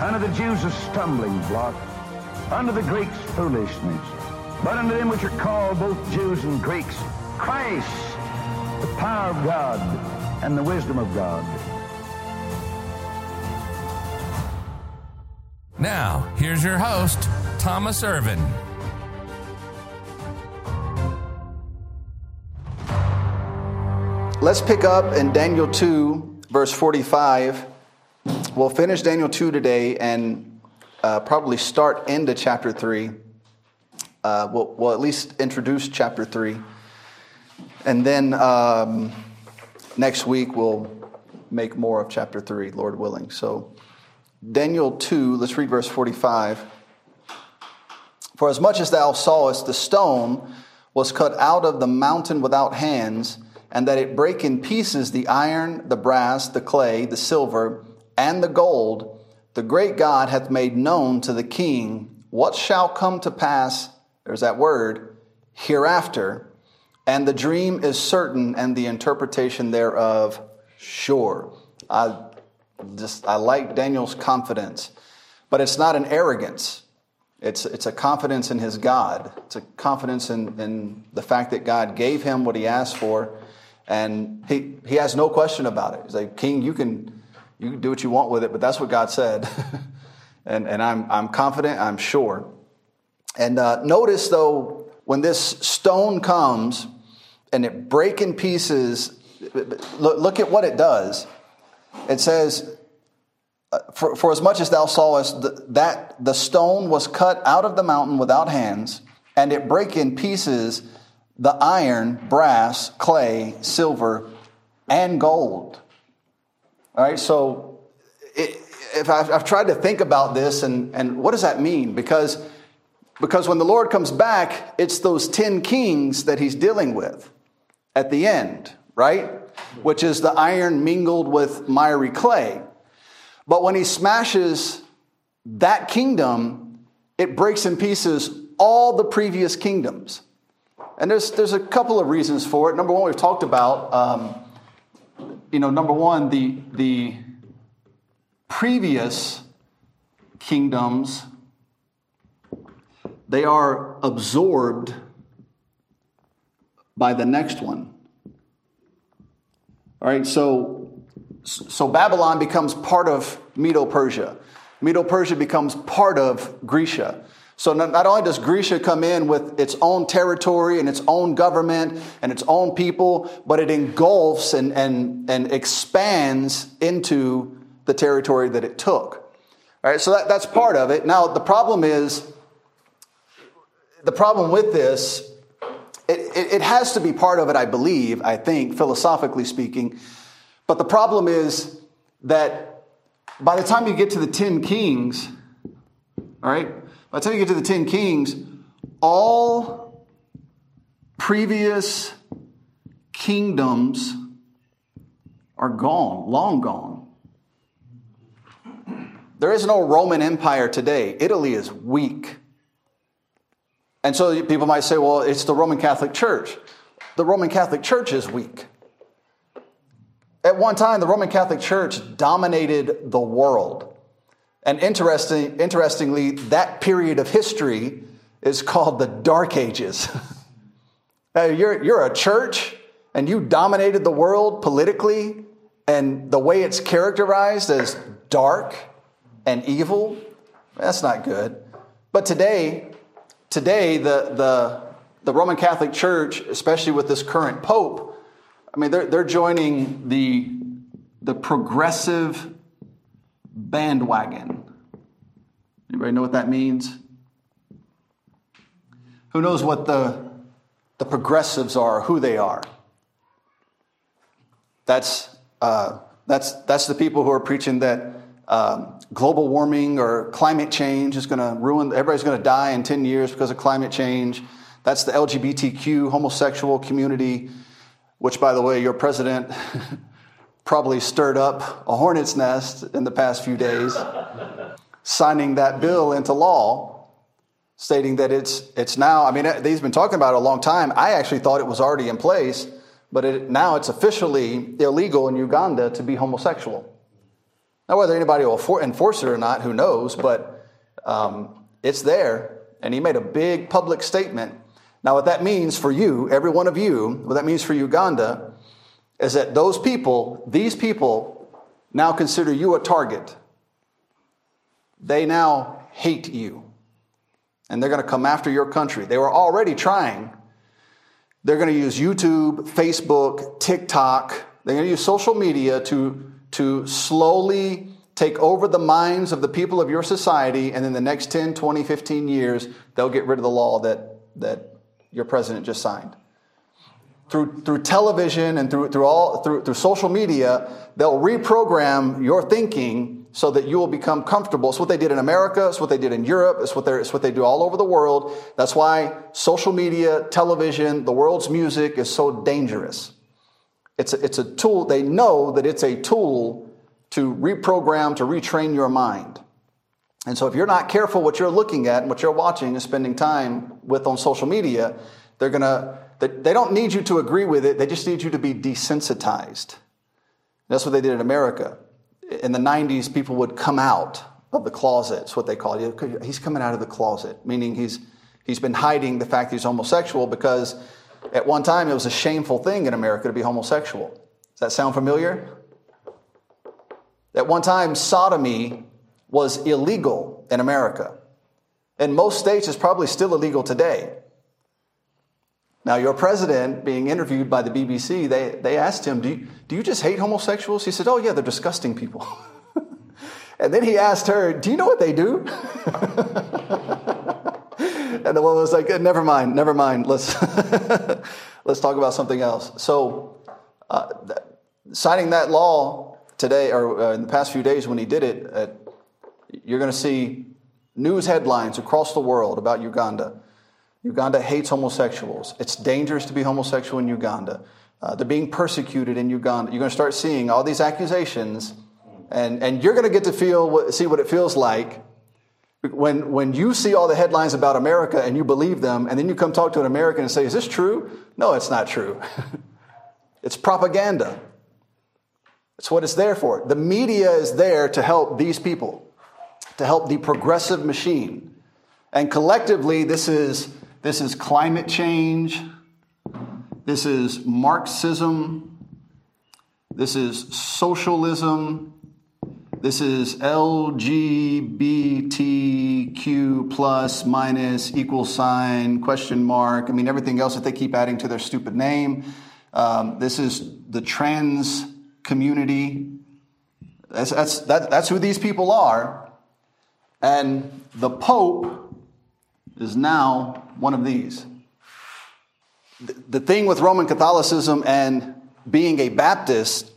Unto the Jews a stumbling block, unto the Greeks foolishness. But unto them which are called both Jews and Greeks, Christ, the power of God and the wisdom of God. Now, here's your host, Thomas Irvin. Let's pick up in Daniel 2, verse 45. We'll finish Daniel 2 today and uh, probably start into chapter 3. Uh, we'll, we'll, at least introduce chapter 3. And then um, next week we'll make more of chapter 3, Lord willing. So, Daniel 2, let's read verse 45. For as much as thou sawest the stone was cut out of the mountain without hands, and that it brake in pieces the iron, the brass, the clay, the silver, and the gold, the great God hath made known to the king what shall come to pass, there's that word, hereafter, and the dream is certain and the interpretation thereof sure. I just I like Daniel's confidence, but it's not an arrogance. It's, it's a confidence in his God. It's a confidence in, in the fact that God gave him what he asked for and he, he has no question about it. He's like, King, you can, you can do what you want with it, but that's what God said. and and I'm, I'm confident, I'm sure. And uh, notice, though, when this stone comes and it break in pieces, look, look at what it does. It says, uh, for, for as much as thou sawest that the stone was cut out of the mountain without hands, and it break in pieces the iron, brass, clay, silver, and gold. All right, so it, if I've, I've, tried to think about this and, and what does that mean? Because, because when the Lord comes back, it's those 10 kings that he's dealing with at the end, right? Which is the iron mingled with miry clay. But when he smashes that kingdom, it breaks in pieces all the previous kingdoms. And there's, there's a couple of reasons for it. Number one, we've talked about, um, you know, number one, the, the previous kingdoms, they are absorbed by the next one. All right, so, so Babylon becomes part of Medo Persia. Medo Persia becomes part of Grecia. So not only does Grecia come in with its own territory and its own government and its own people, but it engulfs and, and, and expands into the territory that it took. All right, so that, that's part of it. Now, the problem is, the problem with this, it, it, it has to be part of it, I believe, I think, philosophically speaking. But the problem is that by the time you get to the 10 kings, all right, by the time you get to the Ten Kings, all previous kingdoms are gone, long gone. There is no Roman Empire today. Italy is weak. And so people might say, well, it's the Roman Catholic Church. The Roman Catholic Church is weak. At one time, the Roman Catholic Church dominated the world. And interesting, interestingly, that period of history is called the Dark Ages. you're, you're a church and you dominated the world politically, and the way it's characterized as dark and evil. That's not good. But today, today the, the, the Roman Catholic Church, especially with this current Pope, I mean, they're, they're joining the, the progressive bandwagon. Anybody know what that means? Who knows what the, the progressives are, who they are? That's, uh, that's, that's the people who are preaching that um, global warming or climate change is going to ruin, everybody's going to die in 10 years because of climate change. That's the LGBTQ homosexual community, which, by the way, your president probably stirred up a hornet's nest in the past few days, signing that bill into law, stating that it's, it's now, I mean, he's been talking about it a long time. I actually thought it was already in place, but it, now it's officially illegal in Uganda to be homosexual. Now, whether anybody will enforce it or not, who knows, but um, it's there. And he made a big public statement. Now, what that means for you, every one of you, what that means for Uganda, is that those people, these people, now consider you a target. They now hate you. And they're going to come after your country. They were already trying. They're going to use YouTube, Facebook, TikTok. They're going to use social media to to slowly take over the minds of the people of your society, and in the next 10, 20, 15 years, they'll get rid of the law that, that your president just signed. Through, through television and through, through, all, through, through social media, they'll reprogram your thinking so that you will become comfortable. It's what they did in America, it's what they did in Europe, it's what, it's what they do all over the world. That's why social media, television, the world's music is so dangerous. It's a, it's a tool, they know that it's a tool to reprogram, to retrain your mind. And so if you're not careful what you're looking at and what you're watching and spending time with on social media, they're gonna, they don't need you to agree with it, they just need you to be desensitized. That's what they did in America. In the 90s, people would come out of the closet, it's what they call it. He's coming out of the closet, meaning he's, he's been hiding the fact that he's homosexual because at one time, it was a shameful thing in America to be homosexual. Does that sound familiar? At one time, sodomy was illegal in America. In most states, it's probably still illegal today. Now, your president, being interviewed by the BBC, they, they asked him, do you, do you just hate homosexuals? He said, Oh, yeah, they're disgusting people. and then he asked her, Do you know what they do? and the woman was like, never mind, never mind. Let's, let's talk about something else. So, uh, th- signing that law today, or uh, in the past few days when he did it, uh, you're going to see news headlines across the world about Uganda. Uganda hates homosexuals. It's dangerous to be homosexual in Uganda. Uh, they're being persecuted in Uganda. You're going to start seeing all these accusations, and, and you're going to get to feel what, see what it feels like when, when you see all the headlines about America and you believe them, and then you come talk to an American and say, Is this true? No, it's not true. it's propaganda. It's what it's there for. The media is there to help these people, to help the progressive machine. And collectively, this is, this is climate change, this is Marxism, this is socialism, this is LGBTQ plus minus equal sign question mark. I mean, everything else that they keep adding to their stupid name. Um, this is the trans community. That's, that's, that, that's who these people are. And the Pope is now one of these. The, thing with Roman Catholicism and being a Baptist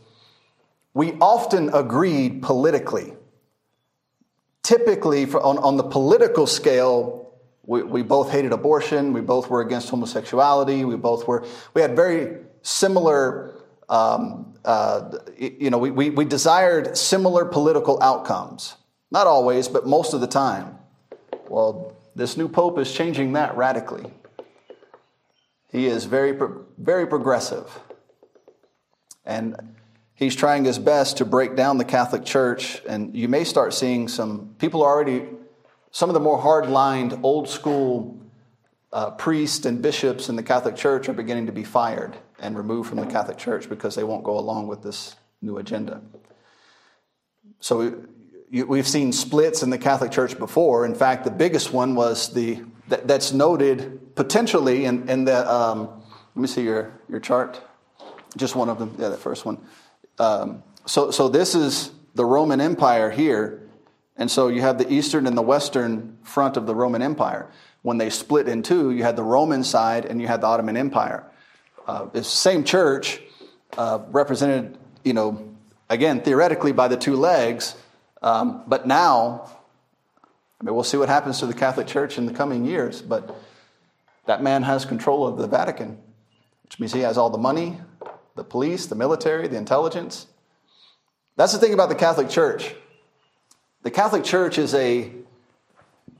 we often agreed politically. Typically, on, on the political scale, we, we both hated abortion, we both were against homosexuality, we both were, we had very similar, um, uh, you know, we, we, we desired similar political outcomes. Not always, but most of the time. Well, this new pope is changing that radically. He is very, very progressive. And he's trying his best to break down the Catholic Church, and you may start seeing some people are already, some of the more hard lined, old school uh, priests and bishops in the Catholic Church are beginning to be fired and removed from the Catholic Church because they won't go along with this new agenda. So we've seen splits in the Catholic Church before. In fact, the biggest one was the that, that's noted potentially in, in the. Um, let me see your your chart. Just one of them. Yeah, that first one. Um, so so this is the Roman Empire here, and so you have the eastern and the western front of the Roman Empire. When they split in two, you had the Roman side and you had the Ottoman Empire. Uh, the same church, uh, represented, you know, again theoretically by the two legs, um, but now, I mean, we'll see what happens to the Catholic Church in the coming years, but that man has control of the Vatican, which means he has all the money, the police, the military, the intelligence. That's the thing about the Catholic Church. The Catholic Church is a,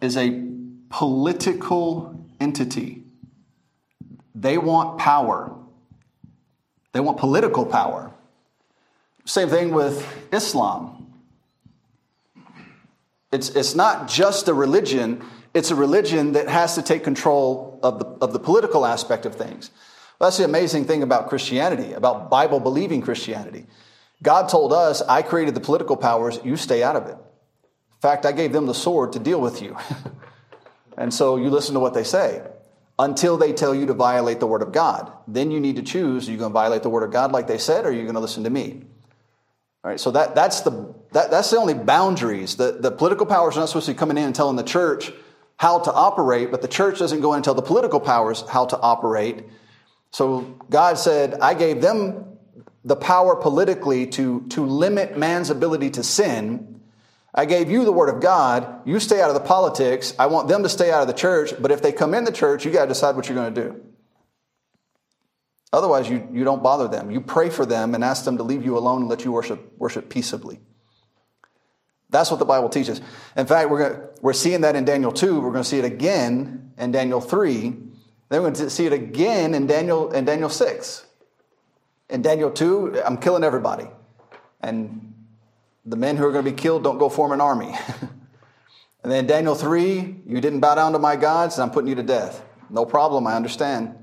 is a political entity. They want power. They want political power. Same thing with Islam. It's, it's not just a religion, it's a religion that has to take control of the, of the political aspect of things. Well, that's the amazing thing about Christianity, about Bible believing Christianity. God told us, I created the political powers, you stay out of it. In fact, I gave them the sword to deal with you. and so you listen to what they say until they tell you to violate the word of God. Then you need to choose are you going to violate the word of God like they said, or are you going to listen to me? All right, so that, that's, the, that, that's the only boundaries. The, the political powers are not supposed to be coming in and telling the church how to operate, but the church doesn't go in and tell the political powers how to operate. So God said, I gave them the power politically to, to limit man's ability to sin. I gave you the word of God. You stay out of the politics. I want them to stay out of the church, but if they come in the church, you got to decide what you're going to do. Otherwise, you, you don't bother them. You pray for them and ask them to leave you alone and let you worship, worship peaceably. That's what the Bible teaches. In fact, we're, going we're seeing that in Daniel 2. We're going to see it again in Daniel 3. Then we're going to see it again in Daniel, in Daniel 6. In Daniel 2, I'm killing everybody. And the men who are going to be killed don't go form an army. and then Daniel 3, you didn't bow down to my gods, and I'm putting you to death. No problem, I understand.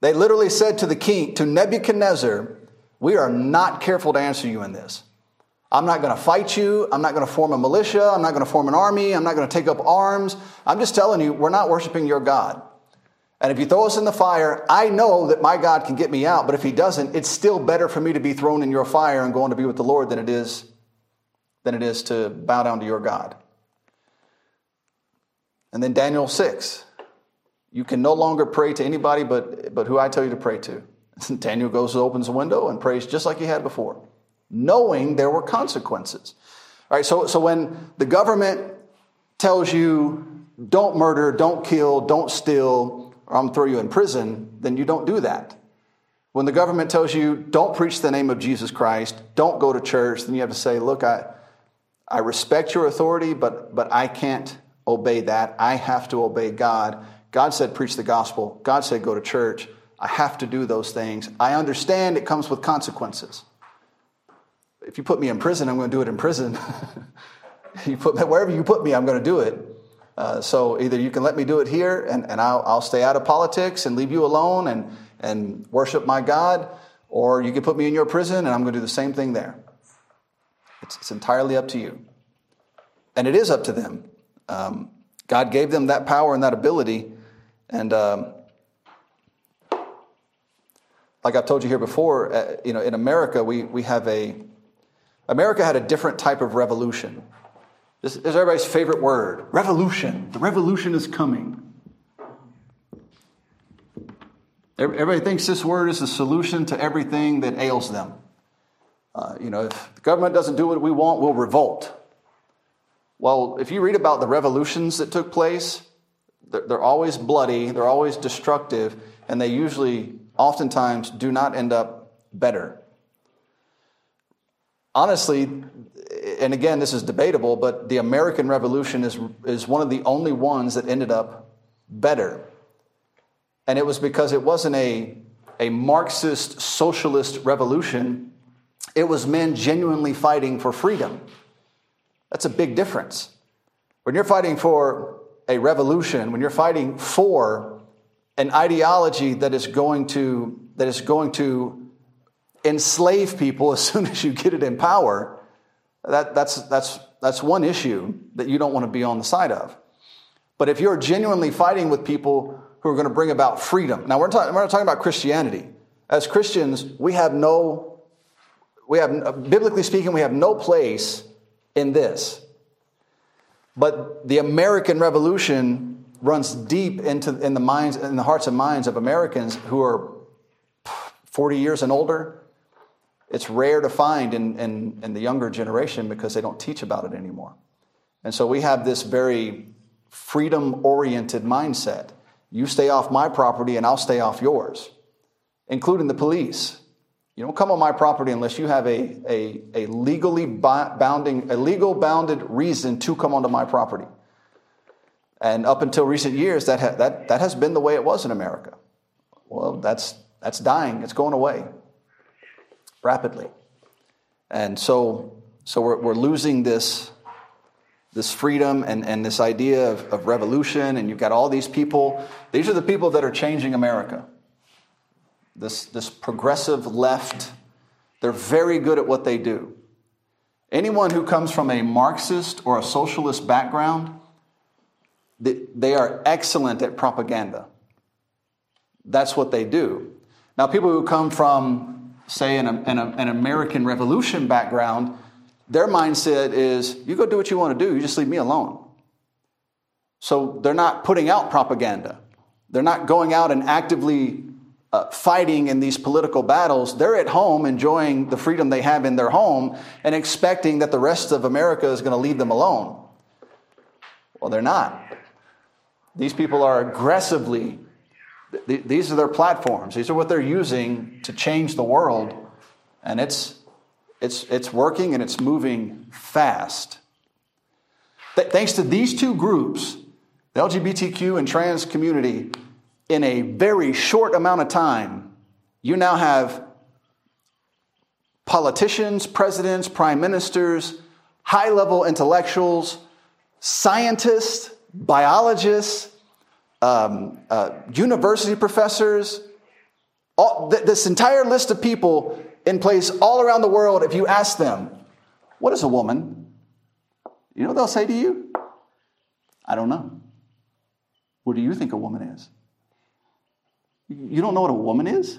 They literally said to the king, to Nebuchadnezzar, We are not careful to answer you in this. I'm not going to fight you. I'm not going to form a militia. I'm not going to form an army. I'm not going to take up arms. I'm just telling you, we're not worshiping your God. And if you throw us in the fire, I know that my God can get me out. But if he doesn't, it's still better for me to be thrown in your fire and going to be with the Lord than it is, than it is to bow down to your God. And then Daniel 6. You can no longer pray to anybody but, but who I tell you to pray to. Daniel goes and opens a window and prays just like he had before, knowing there were consequences. All right, so, so when the government tells you, don't murder, don't kill, don't steal, or I'm to throw you in prison, then you don't do that. When the government tells you, don't preach the name of Jesus Christ, don't go to church, then you have to say, look, I, I respect your authority, but, but I can't obey that. I have to obey God. God said, preach the gospel. God said, go to church. I have to do those things. I understand it comes with consequences. If you put me in prison, I'm going to do it in prison. you put me, wherever you put me, I'm going to do it. Uh, so either you can let me do it here and, and I'll, I'll stay out of politics and leave you alone and, and worship my God, or you can put me in your prison and I'm going to do the same thing there. It's, it's entirely up to you. And it is up to them. Um, God gave them that power and that ability. And um, like I've told you here before, uh, you know, in America, we, we have a, America had a different type of revolution. This is everybody's favorite word revolution. The revolution is coming. Everybody thinks this word is the solution to everything that ails them. Uh, you know, if the government doesn't do what we want, we'll revolt. Well, if you read about the revolutions that took place, they're always bloody, they're always destructive, and they usually, oftentimes, do not end up better. Honestly, and again, this is debatable, but the American Revolution is, is one of the only ones that ended up better. And it was because it wasn't a, a Marxist socialist revolution, it was men genuinely fighting for freedom. That's a big difference. When you're fighting for a revolution, when you're fighting for an ideology that is going to, that is going to enslave people as soon as you get it in power, that, that's, that's, that's one issue that you don't want to be on the side of. But if you're genuinely fighting with people who are going to bring about freedom, now we're, we're not talking about Christianity. As Christians, we have no, we have, biblically speaking, we have no place in this. But the American Revolution runs deep into in the minds in the hearts and minds of Americans who are 40 years and older. It's rare to find in, in, in the younger generation because they don't teach about it anymore. And so we have this very freedom oriented mindset. You stay off my property and I'll stay off yours, including the police. You don't come on my property unless you have a, a, a legally bounding, a legal bounded reason to come onto my property. And up until recent years, that, ha- that, that has been the way it was in America. Well, that's, that's dying, it's going away rapidly. And so, so we're, we're losing this, this freedom and, and this idea of, of revolution, and you've got all these people. These are the people that are changing America this, this progressive left, they're very good at what they do. Anyone who comes from a Marxist or a socialist background, they are excellent at propaganda. That's what they do. Now, people who come from, say, an, an, an American Revolution background, their mindset is you go do what you want to do, you just leave me alone. So they're not putting out propaganda. They're not going out and actively uh, fighting in these political battles, they're at home enjoying the freedom they have in their home and expecting that the rest of America is going to leave them alone. Well, they're not. These people are aggressively, th- these are their platforms. These are what they're using to change the world. And it's, it's, it's working and it's moving fast. Th- thanks to these two groups, the LGBTQ and trans community, in a very short amount of time, you now have politicians, presidents, prime ministers, high level intellectuals, scientists, biologists, um, uh, university professors, all, th- this entire list of people in place all around the world. If you ask them, What is a woman? You know what they'll say to you? I don't know. What do you think a woman is? You don't know what a woman is?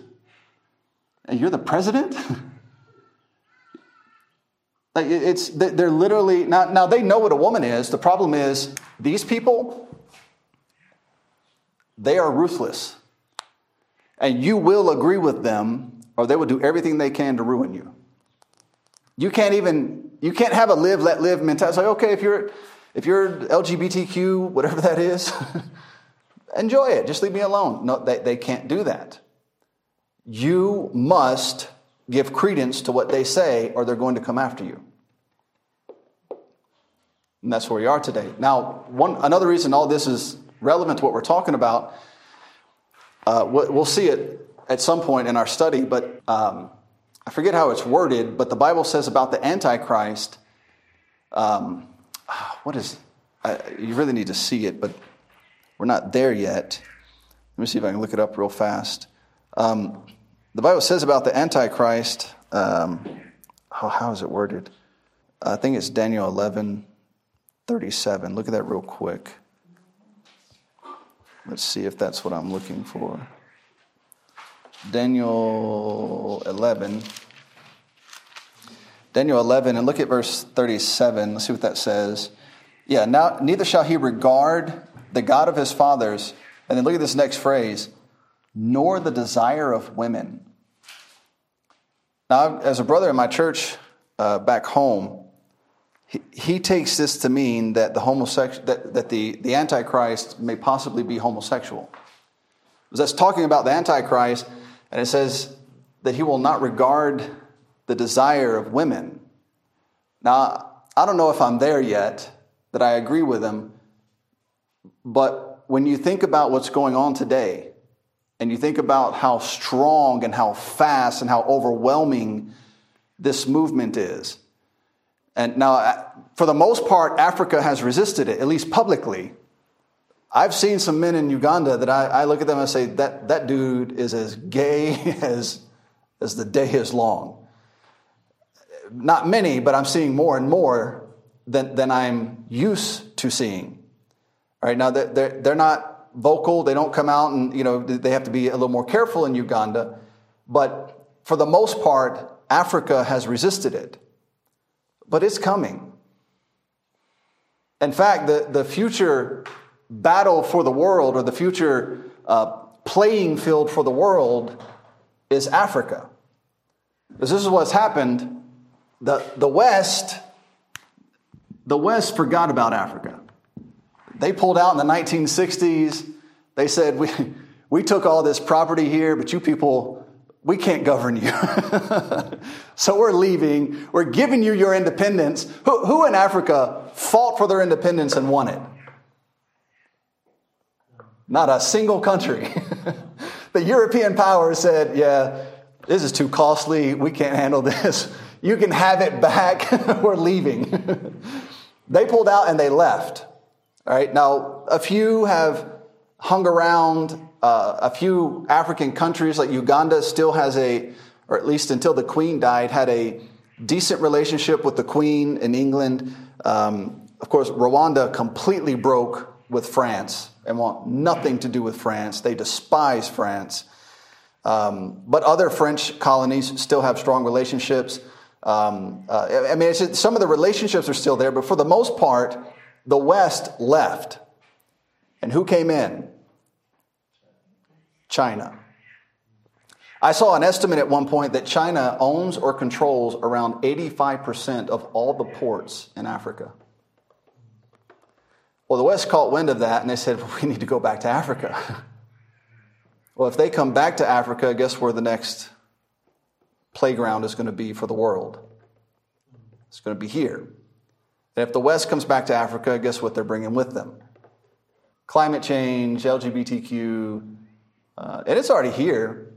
And you're the president? like it's they're literally now, now they know what a woman is. The problem is these people they are ruthless. And you will agree with them or they will do everything they can to ruin you. You can't even you can't have a live let live mentality. Like, okay, if you're if you're LGBTQ, whatever that is, enjoy it. Just leave me alone. No, they, they can't do that. You must give credence to what they say, or they're going to come after you. And that's where we are today. Now, one, another reason all this is relevant to what we're talking about, uh, we'll see it at some point in our study, but um, I forget how it's worded, but the Bible says about the Antichrist. Um, what is, you really need to see it, but we're not there yet. Let me see if I can look it up real fast. Um, the Bible says about the Antichrist, um, oh, how is it worded? I think it's Daniel 11 37. Look at that real quick. Let's see if that's what I'm looking for. Daniel 11. Daniel 11, and look at verse 37. Let's see what that says. Yeah, now neither shall he regard the God of his fathers, and then look at this next phrase, nor the desire of women. Now, as a brother in my church uh, back home, he, takes this to mean that the homosexual that, that the, the Antichrist may possibly be homosexual. Because that's talking about the Antichrist, and it says that he will not regard the desire of women. Now, I don't know if I'm there yet, that I agree with him, but when you think about what's going on today, and you think about how strong and how fast and how overwhelming this movement is, and now, uh, for the most part, Africa has resisted it, at least publicly. I've seen some men in Uganda that I, I look at them and say, that, that dude is as gay as, as the day is long. not many, but I'm seeing more and more than, than I'm used to seeing. All right, now they're, they're not vocal, they don't come out and, you know, they have to be a little more careful in Uganda. But for the most part, Africa has resisted it. But it's coming. In fact, the, the future battle for the world or the future uh, playing field for the world is Africa. Because this is what's happened. The, the West, the West forgot about Africa. They pulled out in the 1960s. They said, we, we took all this property here, but you people, we can't govern you. so we're leaving. We're giving you your independence. Who, who in Africa fought for their independence and won it? Not a single country. the European powers said, yeah, this is too costly. We can't handle this. You can have it back. We're leaving. they pulled out and they left. All right. Now, a few have hung around. Uh, a few African countries like Uganda still has a, or at least until the Queen died, had a decent relationship with the Queen in England. Um, of course, Rwanda completely broke with France and want nothing to do with France. They despise France. Um, but other French colonies still have strong relationships. Um, uh, I mean, just, some of the relationships are still there, but for the most part, the West left. And who came in? China. I saw an estimate at one point that China owns or controls around 85% of all the ports in Africa. Well, the West caught wind of that and they said, well, we need to go back to Africa. well, if they come back to Africa, guess where the next playground is going to be for the world? It's going to be here. And if the West comes back to Africa, guess what they're bringing with them? Climate change, LGBTQ, uh, and it's already here.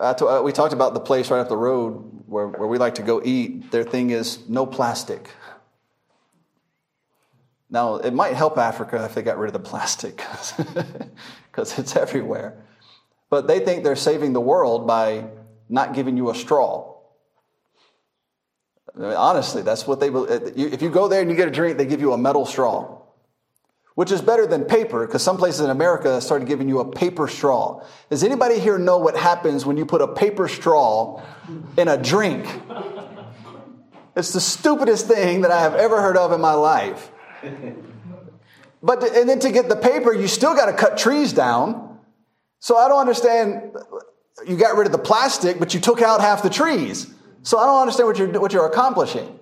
Uh, we talked about the place right up the road where, where we like to go eat. Their thing is no plastic. Now, it might help Africa if they got rid of the plastic because it's everywhere. But they think they're saving the world by not giving you a straw. I mean, honestly, that's what they believe. If you go there and you get a drink, they give you a metal straw, which is better than paper because some places in America started giving you a paper straw. Does anybody here know what happens when you put a paper straw in a drink? It's the stupidest thing that I have ever heard of in my life. But to, and then to get the paper, you still got to cut trees down. So I don't understand. You got rid of the plastic, but you took out half the trees. So I don't understand what you're what you're accomplishing.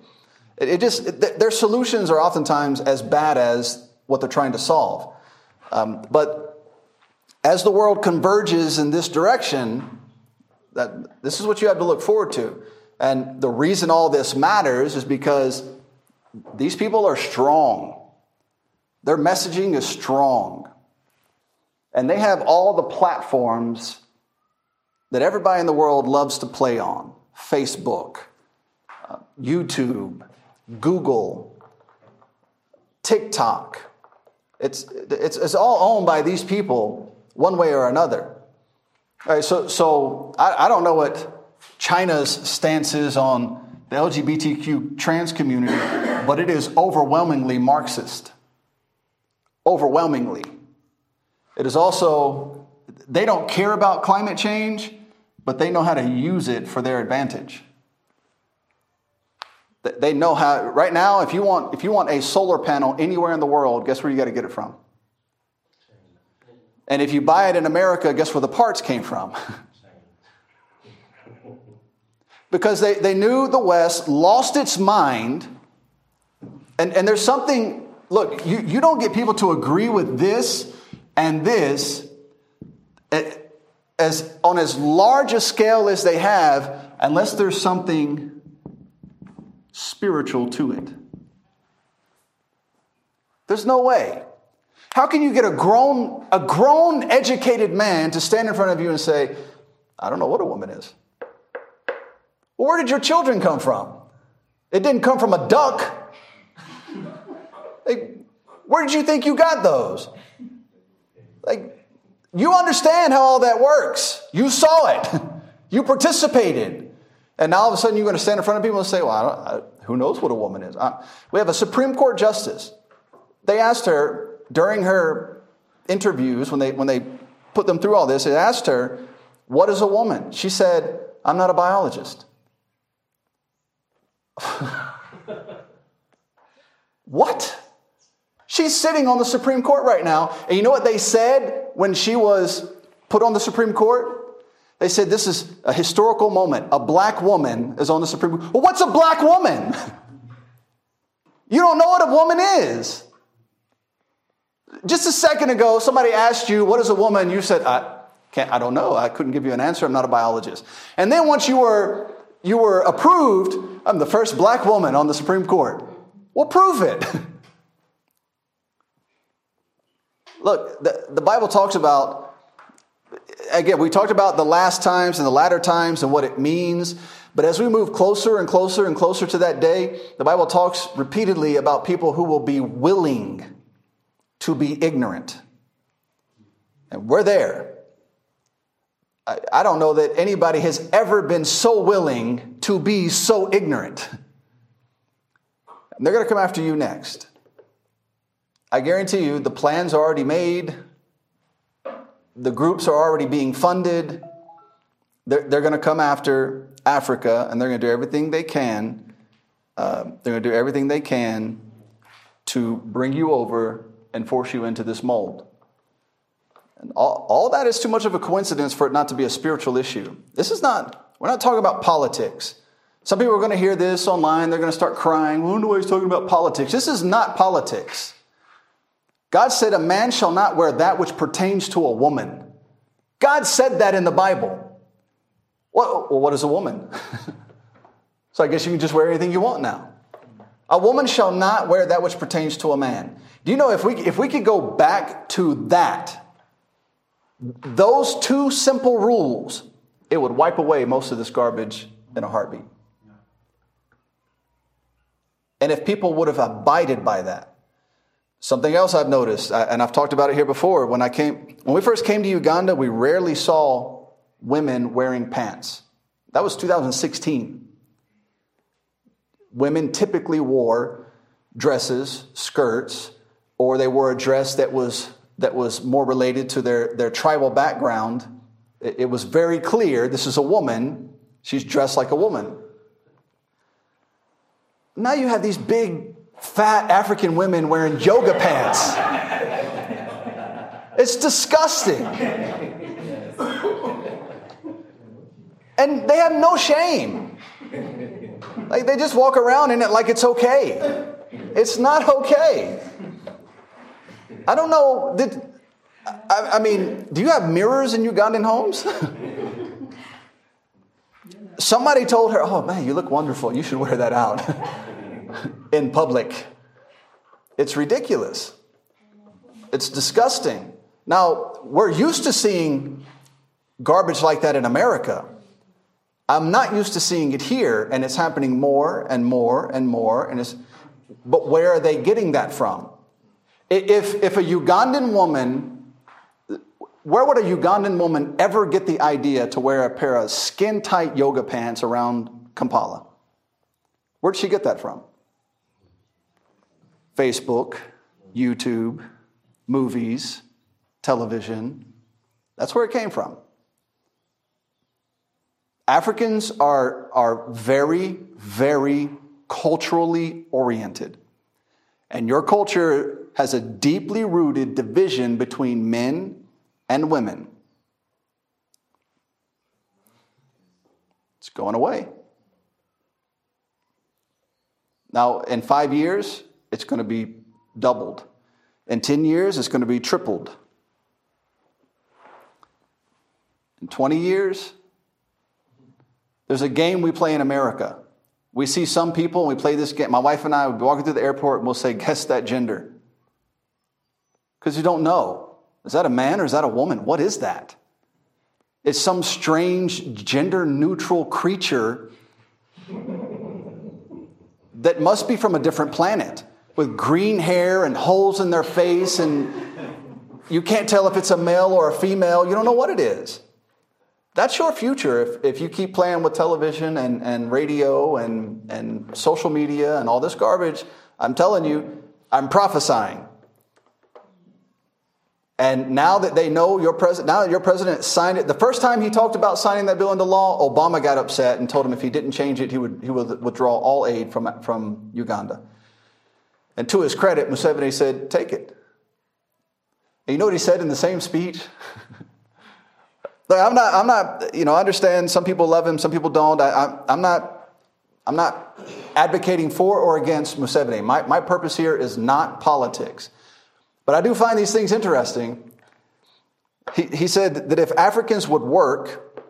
It, it just it, their solutions are oftentimes as bad as what they're trying to solve. Um, but as the world converges in this direction, that this is what you have to look forward to. And the reason all this matters is because these people are strong. Their messaging is strong. And they have all the platforms that everybody in the world loves to play on Facebook, uh, YouTube, Google, TikTok. It's, it's, it's all owned by these people one way or another. All right, so so I, I don't know what China's stance is on the LGBTQ trans community, but it is overwhelmingly Marxist. Overwhelmingly. It is also, they don't care about climate change, but they know how to use it for their advantage. They know how, right now, if you want, if you want a solar panel anywhere in the world, guess where you got to get it from? And if you buy it in America, guess where the parts came from? because they, they knew the West lost its mind. And, and there's something, look, you, you don't get people to agree with this and this eh, as, on as large a scale as they have unless there's something spiritual to it. There's no way. How can you get a grown, a grown, educated man to stand in front of you and say, I don't know what a woman is? Well, where did your children come from? It didn't come from a duck. Like, where did you think you got those? Like, you understand how all that works. You saw it. You participated. And now all of a sudden you're going to stand in front of people and say, well, I I, who knows what a woman is? Uh, we have a Supreme Court justice. They asked her during her interviews, when they, when they put them through all this, they asked her, what is a woman? She said, I'm not a biologist. what? She's sitting on the Supreme Court right now. And you know what they said when she was put on the Supreme Court? They said this is a historical moment. A black woman is on the Supreme Court. Well, what's a black woman? you don't know what a woman is. Just a second ago, somebody asked you, What is a woman? You said, I, can't, I don't know. I couldn't give you an answer. I'm not a biologist. And then once you were, you were approved, I'm the first black woman on the Supreme Court. Well, prove it. Look, the, the Bible talks about, again, we talked about the last times and the latter times and what it means. But as we move closer and closer and closer to that day, the Bible talks repeatedly about people who will be willing to be ignorant. And we're there. I, don't know that anybody has ever been so willing to be so ignorant. And they're going to come after you next. I guarantee you, the plans are already made, the groups are already being funded. They're, they're going to come after Africa and they're going to do everything they can. Uh, they're going to do everything they can to bring you over and force you into this mold. And all, all that is too much of a coincidence for it not to be a spiritual issue. This is not, we're not talking about politics. Some people are going to hear this online, they're going to start crying. Well, no, he's talking about politics. This is not politics. God said, A man shall not wear that which pertains to a woman. God said that in the Bible. Well, what is a woman? so I guess you can just wear anything you want now. A woman shall not wear that which pertains to a man. Do you know if we, if we could go back to that, those two simple rules, it would wipe away most of this garbage in a heartbeat. And if people would have abided by that, Something else I've noticed, and I've talked about it here before, when I came, when we first came to Uganda, we rarely saw women wearing pants. That was 2016. Women typically wore dresses, skirts, or they wore a dress that was, that was more related to their, their tribal background. It, it was very clear this is a woman, she's dressed like a woman. Now you have these big fat African women wearing yoga pants. It's disgusting. And they have no shame. Like they just walk around in it like it's okay. It's not okay. I don't know. Did, I, I mean, do you have mirrors in Ugandan homes? Somebody told her, Oh man, you look wonderful. You should wear that out. in public. It's ridiculous. It's disgusting. Now, we're used to seeing garbage like that in America. I'm not used to seeing it here, and it's happening more and more and more. And it's, but where are they getting that from? If, if a Ugandan woman, where would a Ugandan woman ever get the idea to wear a pair of skin tight yoga pants around Kampala? Where'd she get that from? Facebook, YouTube, movies, television. That's where it came from. Africans are, are very, very culturally oriented. And your culture has a deeply rooted division between men and women. It's going away. Now, in five years, it's going to be doubled. In 10 years, it's going to be tripled. In 20 years, there's a game we play in America. We see some people and we play this game. My wife and I would be walking through the airport and we'll say, Guess that gender. Because you don't know. Is that a man or is that a woman? What is that? It's some strange gender neutral creature that must be from a different planet with green hair and holes in their face, and you can't tell if it's a male or a female. You don't know what it is. That's your future if, if you keep playing with television and, and radio and, and social media and all this garbage. I'm telling you, I'm prophesying. And now that they know your president, now that your president signed it, the first time he talked about signing that bill into law, Obama got upset and told him if he didn't change it, he would, he would withdraw all aid from, from Uganda. And to his credit, Museveni said, take it. And you know what he said in the same speech? I'm not, I'm not, you know, I understand some people love him, some people don't. I, am not, I'm not advocating for or against Museveni. My, my purpose here is not politics. But I do find these things interesting. He, he said that if Africans would work,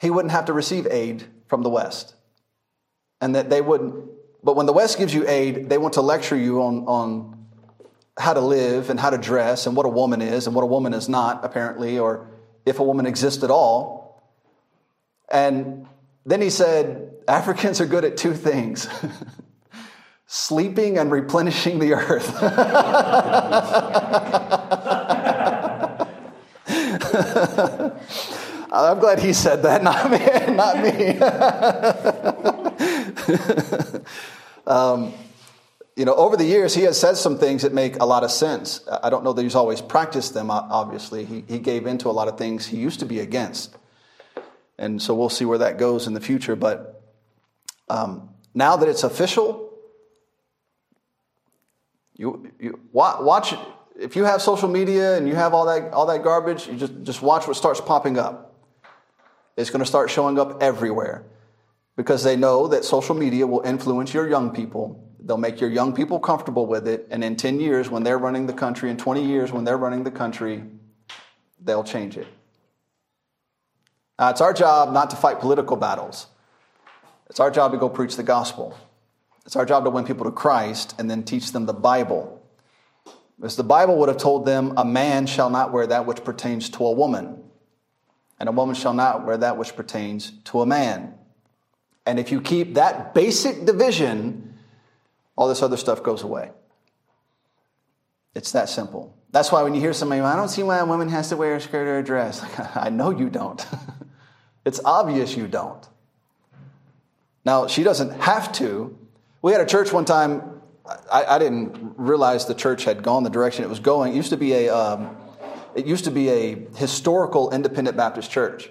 he wouldn't have to receive aid from the West. And that they wouldn't, but when the West gives you aid, they want to lecture you on, on how to live and how to dress and what a woman is and what a woman is not, apparently, or if a woman exists at all. And then he said, Africans are good at two things sleeping and replenishing the earth. I'm glad he said that, not me. Not me. um, you know, over the years, he has said some things that make a lot of sense. I don't know that he's always practiced them, obviously. He, he gave into a lot of things he used to be against. And so we'll see where that goes in the future. But um, now that it's official, you, you watch if you have social media and you have all that all that garbage, you just just watch what starts popping up. It's going to start showing up everywhere because they know that social media will influence your young people. They'll make your young people comfortable with it, and in 10 years when they're running the country, in 20 years when they're running the country, they'll change it. Now, it's our job not to fight political battles. It's our job to go preach the gospel. It's our job to win people to Christ and then teach them the Bible. Because the Bible would have told them, a man shall not wear that which pertains to a woman, and a woman shall not wear that which pertains to a man. And if you keep that basic division, all this other stuff goes away. It's that simple. That's why when you hear somebody, I don't see why a woman has to wear a skirt or a dress. I know you don't. it's obvious you don't. Now, she doesn't have to, we had a church one time. I, I, didn't realize the church had gone the direction it was going. It used to be a, um, it used to be a historical independent Baptist church,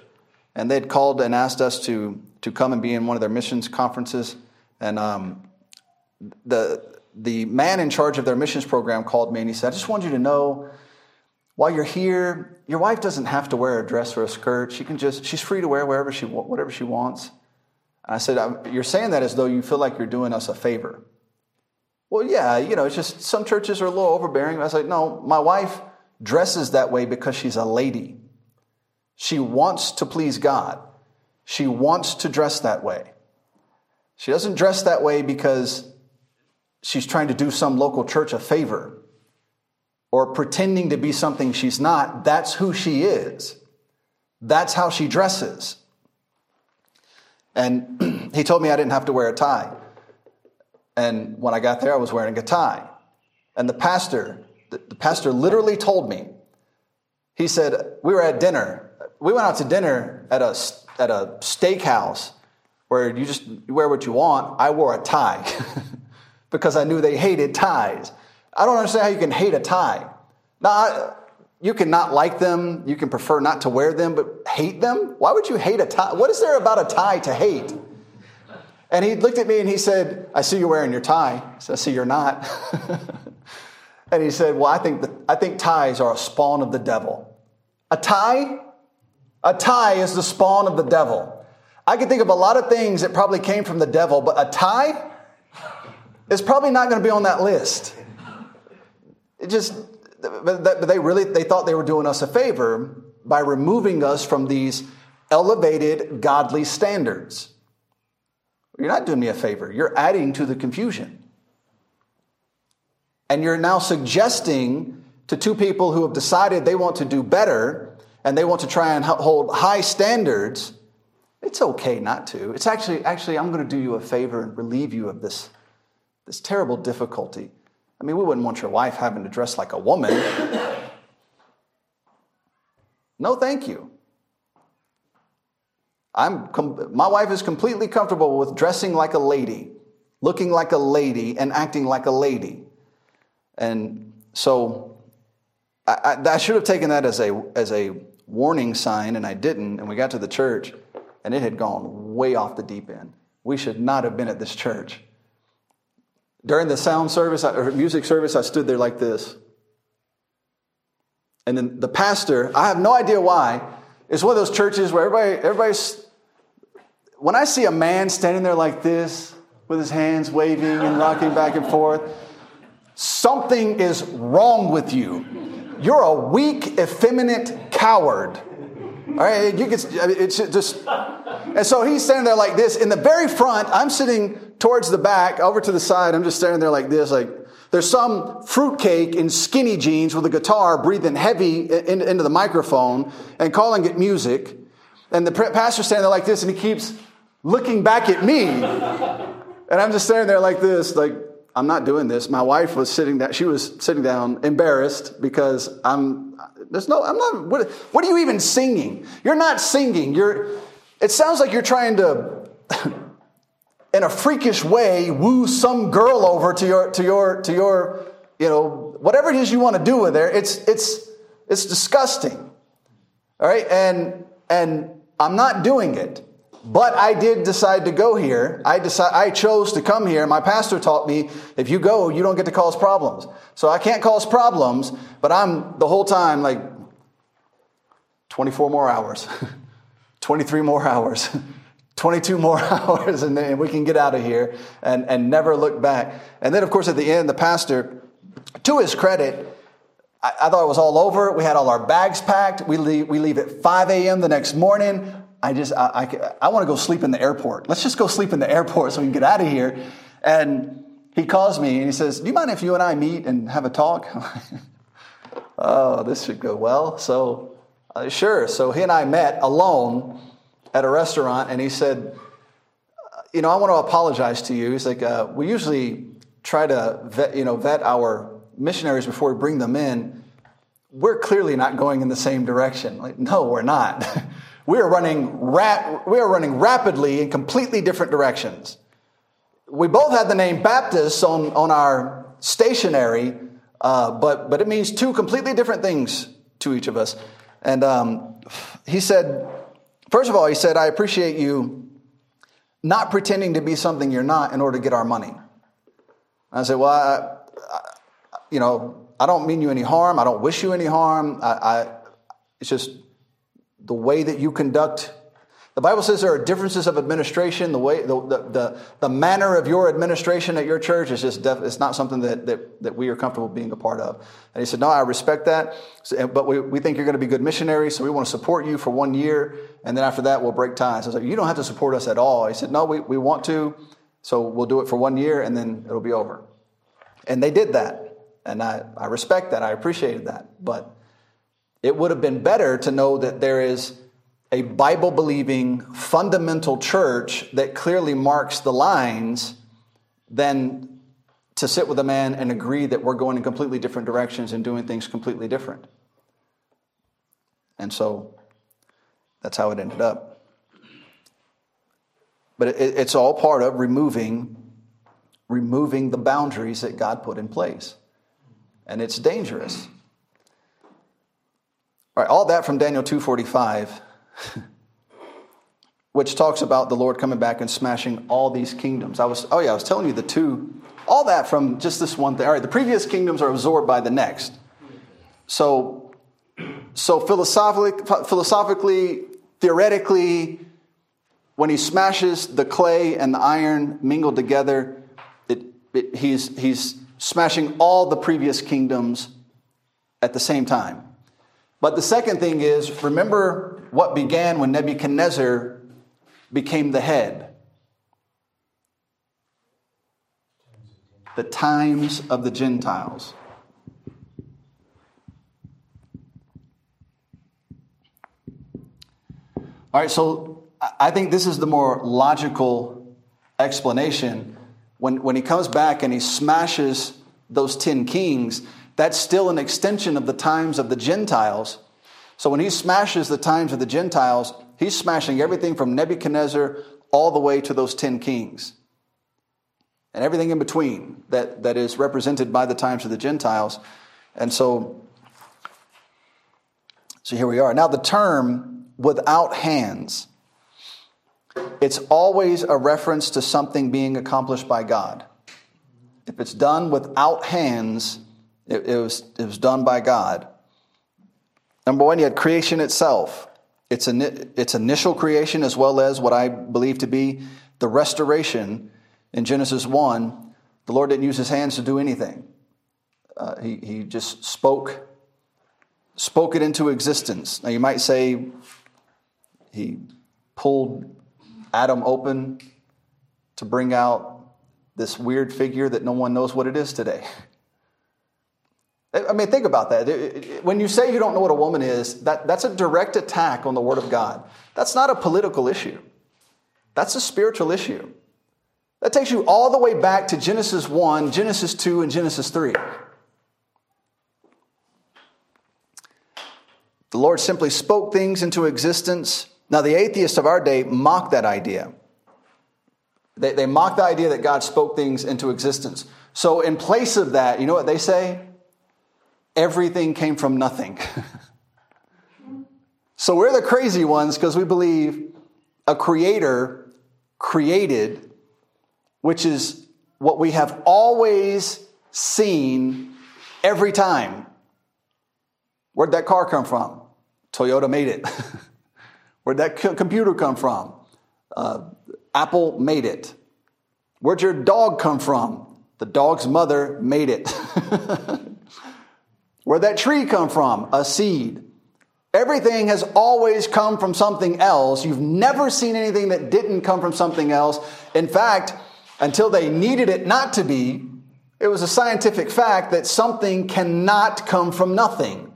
and they'd called and asked us to to come and be in one of their missions conferences. And um, the the man in charge of their missions program called me and he said, "I just want you to know." While you're here, your wife doesn't have to wear a dress or a skirt. She can just, she's free to wear wherever she, whatever she wants. I said, You're saying that as though you feel like you're doing us a favor. Well, yeah, you know, it's just some churches are a little overbearing. I was like, No, my wife dresses that way because she's a lady. She wants to please God, she wants to dress that way. She doesn't dress that way because she's trying to do some local church a favor or pretending to be something she's not. That's who she is. That's how she dresses. And he told me I didn't have to wear a tie. And when I got there, I was wearing a tie. And the pastor, the, pastor literally told me, he said, We were at dinner. We went out to dinner at a, at a steakhouse where you just wear what you want. I wore a tie because I knew they hated ties. I don't understand how you can hate a tie. Now, I, you can not like them, you can prefer not to wear them, but hate them? Why would you hate a tie? What is there about a tie to hate? And he looked at me and he said, I see you're wearing your tie. I said, I see you're not. and he said, Well, I think, the, I think ties are a spawn of the devil. A tie? A tie is the spawn of the devil. I can think of a lot of things that probably came from the devil, but a tie is probably not going to be on that list. It just, but they really they thought they were doing us a favor by removing us from these elevated godly standards. You're not doing me a favor. You're adding to the confusion. And you're now suggesting to two people who have decided they want to do better and they want to try and hold high standards, it's okay not to. It's actually, actually, I'm going to do you a favor and relieve you of this, this terrible difficulty I mean, we wouldn't want your wife having to dress like a woman. no, thank you. I'm com- my wife is completely comfortable with dressing like a lady, looking like a lady, and acting like a lady. And so I, I, I should have taken that as a, as a warning sign, and I didn't. And we got to the church, and it had gone way off the deep end. We should not have been at this church. During the sound service or music service, I stood there like this. And then the pastor, I have no idea why, it's one of those churches where everybody, everybody's, when I see a man standing there like this, with his hands waving and rocking back and forth, something is wrong with you. You're a weak, effeminate coward. All right, you get it's just, and so he's standing there like this. In the very front, I'm sitting towards the back, over to the side. I'm just standing there like this, like there's some fruitcake in skinny jeans with a guitar breathing heavy in, into the microphone and calling it music. And the pastor's standing there like this, and he keeps looking back at me. And I'm just standing there like this, like, I'm not doing this. My wife was sitting down, she was sitting down embarrassed because I'm, there's no, I'm not, what, what are you even singing? You're not singing. You're, it sounds like you're trying to, in a freakish way, woo some girl over to your, to your, to your, you know, whatever it is you want to do with her. It's, it's, it's disgusting. All right. And, and I'm not doing it. But I did decide to go here. I decide, I chose to come here. My pastor taught me if you go, you don't get to cause problems. So I can't cause problems, but I'm the whole time like 24 more hours, 23 more hours, 22 more hours, and then we can get out of here and, and never look back. And then, of course, at the end, the pastor, to his credit, I, thought it was all over. We had all our bags packed. We leave, we leave at 5 a.m. the next morning. I just, I, I, I want to go sleep in the airport. Let's just go sleep in the airport so we can get out of here. And he calls me and he says, Do you mind if you and I meet and have a talk? oh, this should go well. So, uh, sure. So he and I met alone at a restaurant and he said, You know, I want to apologize to you. He's like, uh, We usually try to vet, you know, vet our missionaries before we bring them in. We're clearly not going in the same direction. Like, no, we're not. we are running, rap- we are running rapidly in completely different directions. We both had the name Baptist on, on our stationery, uh, but, but it means two completely different things to each of us. And um, he said, first of all, he said, I appreciate you not pretending to be something you're not in order to get our money. I said, well, I, I, you know, I don't mean you any harm. I don't wish you any harm. I, I it's just the way that you conduct the bible says there are differences of administration. The way the, the, the, the manner of your administration at your church is just def, it's not something that, that, that we are comfortable being a part of. And he said no i respect that. But we, we think you're going to be good missionaries so we want to support you for one year and then after that we'll break ties. I was like you don't have to support us at all. He said no we, we want to so we'll do it for one year and then it'll be over. And they did that. And i, I respect that. I appreciated that. But it would have been better to know that there is a Bible believing fundamental church that clearly marks the lines than to sit with a man and agree that we're going in completely different directions and doing things completely different. And so that's how it ended up. But it, it's all part of removing removing the boundaries that God put in place. And it's dangerous. All right, all that from Daniel 245, which talks about the Lord coming back and smashing all these kingdoms. I was, oh yeah, I was telling you the two, all that from just this one thing. All right, the previous kingdoms are absorbed by the next. So, so philosophically, philosophically, theoretically, when he smashes the clay and the iron mingled together, it, it, he's, he's smashing all the previous kingdoms at the same time. But the second thing is remember what began when Nebuchadnezzar became the head. The times of the Gentiles. All right, so I think this is the more logical explanation. When, when he comes back and he smashes those 10 kings, that's still an extension of the times of the Gentiles. So when he smashes the times of the Gentiles, He's smashing everything from Nebuchadnezzar all the way to those 10 kings and everything in between that, that is represented by the times of the Gentiles. And so, so here we are. Now, the term without hands, it's always a reference to something being accomplished by God. If it's done without hands, it, it, was, it was done by God. Number one, you had creation itself. It's, an, it's initial creation as well as what I believe to be the restoration in Genesis 1, the Lord didn't use his hands to do anything. Uh, he, he just spoke, spoke it into existence. Now you might say he pulled Adam open to bring out this weird figure that no one knows what it is today. I mean, think about that. When you say you don't know what a woman is, that, that's a direct attack on the Word of God. That's not a political issue, that's a spiritual issue. That takes you all the way back to Genesis 1, Genesis 2, and Genesis 3. The Lord simply spoke things into existence. Now, the atheists of our day mock that idea. They, they mock the idea that God spoke things into existence. So, in place of that, you know what they say? Everything came from nothing. so, we're the crazy ones because we believe a creator created which is what we have always seen every time. Where'd that car come from? Toyota made it. Where'd that computer come from? Uh, Apple made it. Where'd your dog come from? The dog's mother made it. Where'd that tree come from? A seed. Everything has always come from something else. You've never seen anything that didn't come from something else. In fact, until they needed it not to be, it was a scientific fact that something cannot come from nothing.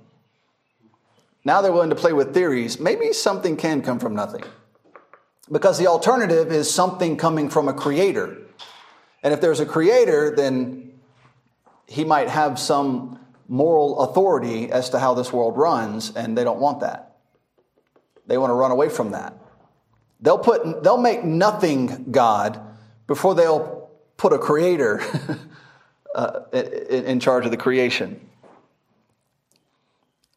Now they're willing to play with theories. Maybe something can come from nothing. Because the alternative is something coming from a creator. And if there's a creator, then he might have some moral authority as to how this world runs, and they don't want that. They want to run away from that. They'll put they'll make nothing God before they'll put a creator uh, in, in, charge of the creation.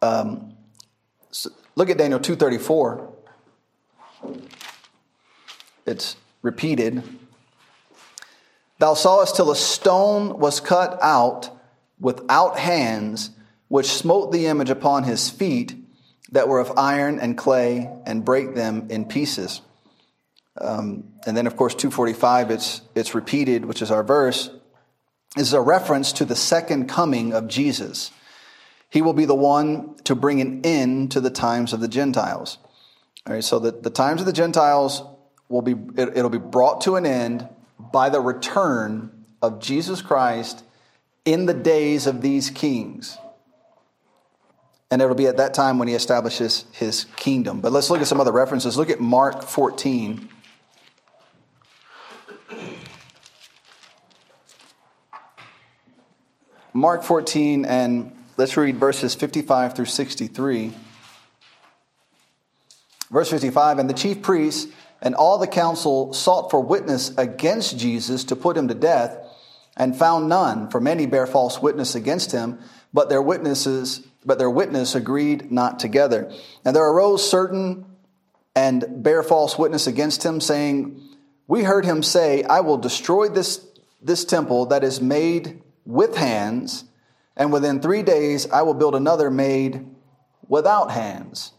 Um, so look at Daniel 234. It's repeated. Thou sawest till a stone was cut out without hands, which smote the image upon his feet that were of iron and clay, and brake them in pieces. Um, and then, of course, 245, it's, it's repeated, which is our verse, is a reference to the second coming of Jesus. He will be the one to bring an end to the times of the Gentiles. All right, so the, the times of the Gentiles will be, it, it'll be brought to an end by the return of Jesus Christ in the days of these kings. And it'll be at that time when he establishes his kingdom. But let's look at some other references. Look at Mark 14. Mark 14, and let's read verses 55 through 63. Verse 55 And the chief priests and all the council sought for witness against Jesus to put him to death, and found none, for many bear false witness against him, but their witnesses but their witness agreed not together. And there arose certain and bear false witness against him, saying, We heard him say, I will destroy this, this temple that is made with hands, and within three days I will build another made without hands.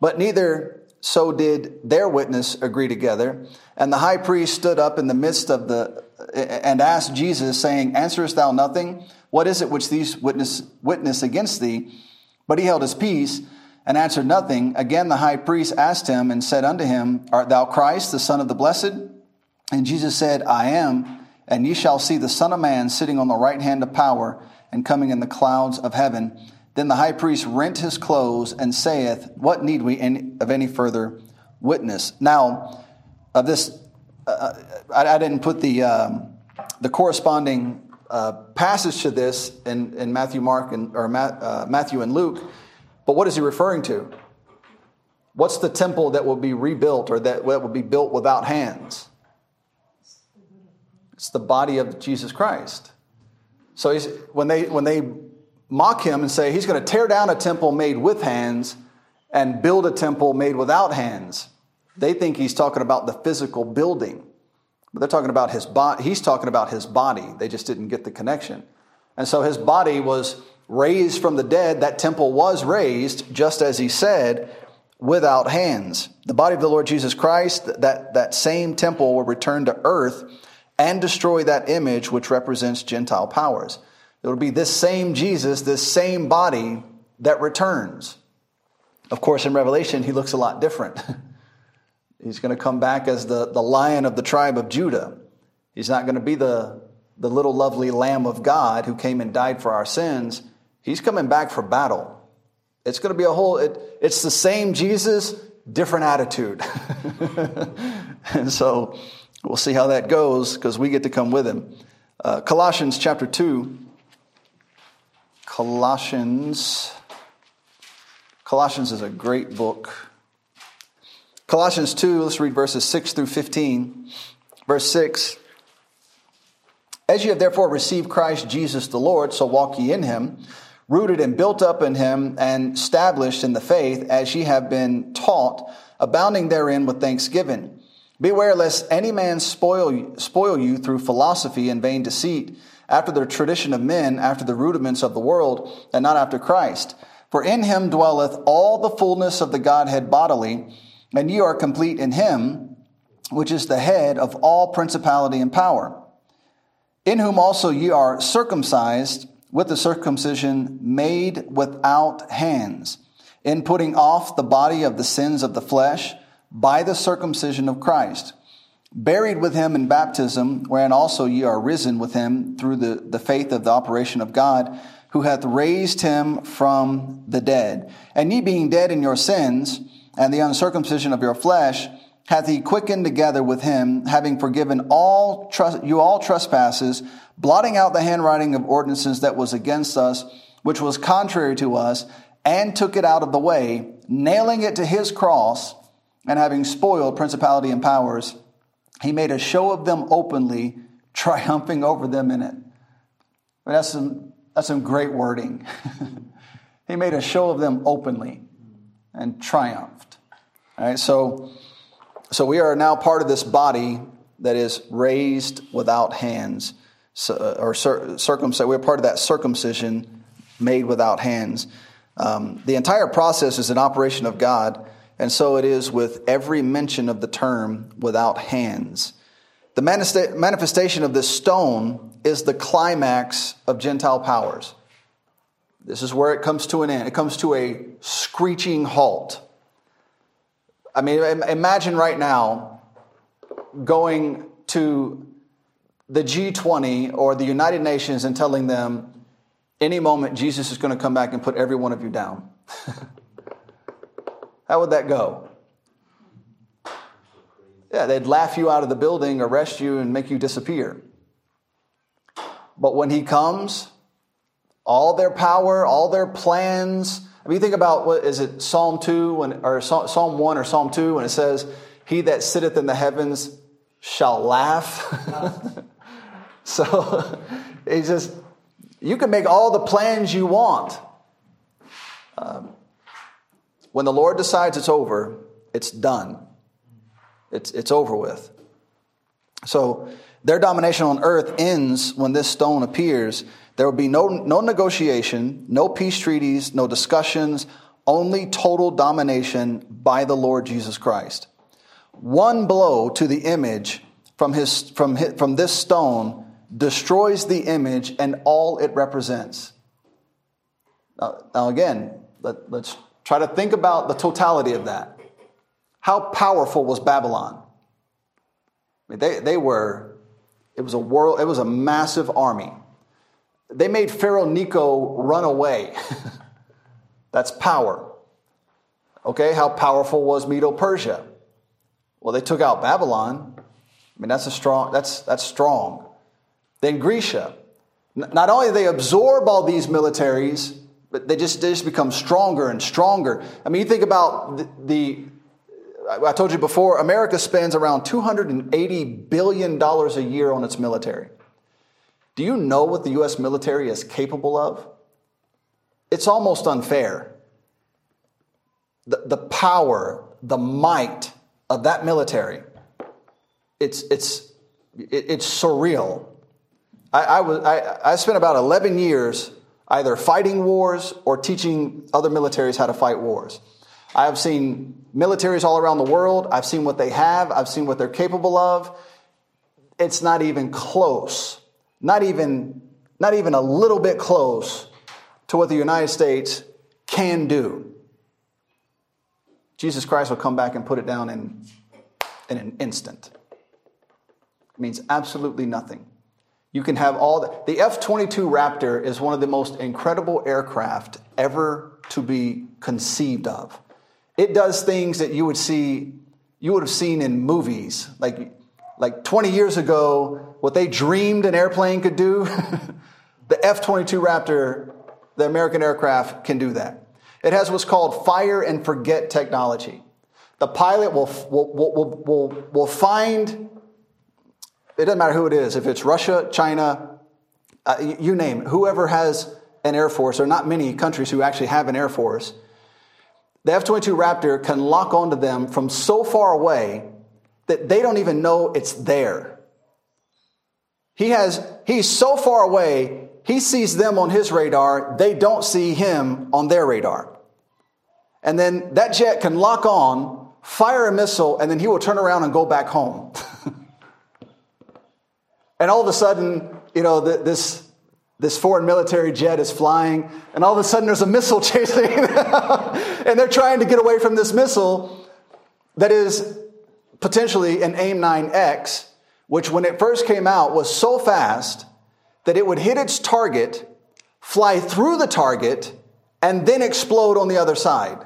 But neither so did their witness agree together. And the high priest stood up in the midst of the and asked Jesus, saying, Answerest thou nothing? What is it which these witness, witness against thee? But he held his peace and answered nothing. Again the high priest asked him and said unto him, Art thou Christ, the Son of the Blessed? And Jesus said, I am and ye shall see the Son of Man sitting on the right hand of power and coming in the clouds of heaven. Then the high priest rent his clothes and saith, What need we of any further witness? Now, of this, uh, I, I, didn't put the, um, the corresponding uh, passage to this in, in Matthew, Mark, and, or uh, Matthew and Luke, but what is he referring to? What's the temple that will be rebuilt or that, that will be built without hands? It's the body of Jesus Christ. So when they, when they mock him and say he's going to tear down a temple made with hands and build a temple made without hands, they think he's talking about the physical building. But they're talking about his body. He's talking about his body. They just didn't get the connection. And so his body was raised from the dead. That temple was raised, just as he said, without hands. The body of the Lord Jesus Christ, that, that same temple will return to earth and destroy that image which represents Gentile powers. It will be this same Jesus, this same body that returns. Of course, in Revelation, he looks a lot different. He's going to come back as the, the lion of the tribe of Judah. He's not going to be the, the little lovely Lamb of God who came and died for our sins. He's coming back for battle. It's going to be a whole, it, it's the same Jesus, different attitude. and so we'll see how that goes because we get to come with him. Uh, Colossians chapter 2. Colossians. Colossians is a great book. Colossians 2, let's read verses 6 through 15. Verse 6 As ye have therefore received Christ Jesus the Lord, so walk ye in him, rooted and built up in him, and established in the faith, as ye have been taught, abounding therein with thanksgiving. Beware lest any man spoil you, spoil you through philosophy and vain deceit, after the tradition of men, after the rudiments of the world, and not after Christ. For in him dwelleth all the fullness of the Godhead bodily and ye are complete in him, which is the head of all principality and power, in whom also ye are circumcised with the circumcision made without hands, in putting off the body of the sins of the flesh by the circumcision of Christ, buried with him in baptism, wherein also ye are risen with him through the, the faith of the operation of God, who hath raised him from the dead. And ye being dead in your sins, and the uncircumcision of your flesh hath he quickened together with him, having forgiven all you all trespasses, blotting out the handwriting of ordinances that was against us, which was contrary to us, and took it out of the way, nailing it to his cross, and having spoiled principality and powers, he made a show of them openly, triumphing over them in it. that's some that's some great wording. he made a show of them openly and triumphed. All right, so, so we are now part of this body that is raised without hands, so, or circumcised. We're part of that circumcision made without hands. Um, the entire process is an operation of God, and so it is with every mention of the term without hands. The manifestation of this stone is the climax of Gentile powers. This is where it comes to an end. It comes to a screeching halt. I mean, imagine right now going to the G20 or the United Nations and telling them, any moment Jesus is going to come back and put every one of you down. How would that go? Yeah, they'd laugh you out of the building, arrest you, and make you disappear. But when he comes, all their power, all their plans. I mean, you think about what is it, Psalm 2 when, or Psalm 1 or Psalm 2 when it says, He that sitteth in the heavens shall laugh. so he just, you can make all the plans you want. Um, when the Lord decides it's over, it's done. It's, it's over with. So their domination on earth ends when this stone appears there will be no, no negotiation, no peace treaties, no discussions, only total domination by the Lord Jesus Christ. One blow to the image from, his, from, his, from this stone destroys the image and all it represents. Now, now again, let, let's try to think about the totality of that. How powerful was Babylon? I mean, they, they were, it was a world, it was a massive army. They made Pharaoh Necho run away. That's power. Okay, how powerful was Medo Persia? Well, they took out Babylon. I mean, that's a strong, that's, that's strong. Then Grecia. Not only they absorb all these militaries, but they just, they just become stronger and stronger. I mean, you think about the, the I told you before, America spends around $280 billion a year on its military. Do you know what the U.S. military is capable of? It's almost unfair. The, the power, the might of that military, it's, it's, it's surreal. I, I, was, I, I spent about 11 years either fighting wars or teaching other militaries how to fight wars. I have seen militaries all around the world. I've seen what they have. I've seen what they're capable of. It's not even close, not even, not even a little bit close to what the United States can do. Jesus Christ will come back and put it down in, in an instant. It means absolutely nothing. You can have all the, the F 22 Raptor is one of the most incredible aircraft ever to be conceived of. It does things that you would see, you would have seen in movies. Like, like 20 years ago, what they dreamed an airplane could do, the F 22 Raptor, the American aircraft, can do that. It has what's called fire and forget technology. The pilot will, will, will, will, will find, it doesn't matter who it is, if it's Russia, China, uh, you name it, whoever has an air force, there are not many countries who actually have an air force the F 22 Raptor can lock onto them from so far away that they don't even know it's there. He has, he's so far away, he sees them on his radar, they don't see him on their radar. And then that jet can lock on, fire a missile, and then he will turn around and go back home. and all of a sudden, you know, this, this foreign military jet is flying, and all of a sudden there's a missile chasing, and they're trying to get away from this missile that is potentially an AIM 9X, which when it first came out was so fast that it would hit its target, fly through the target, and then explode on the other side.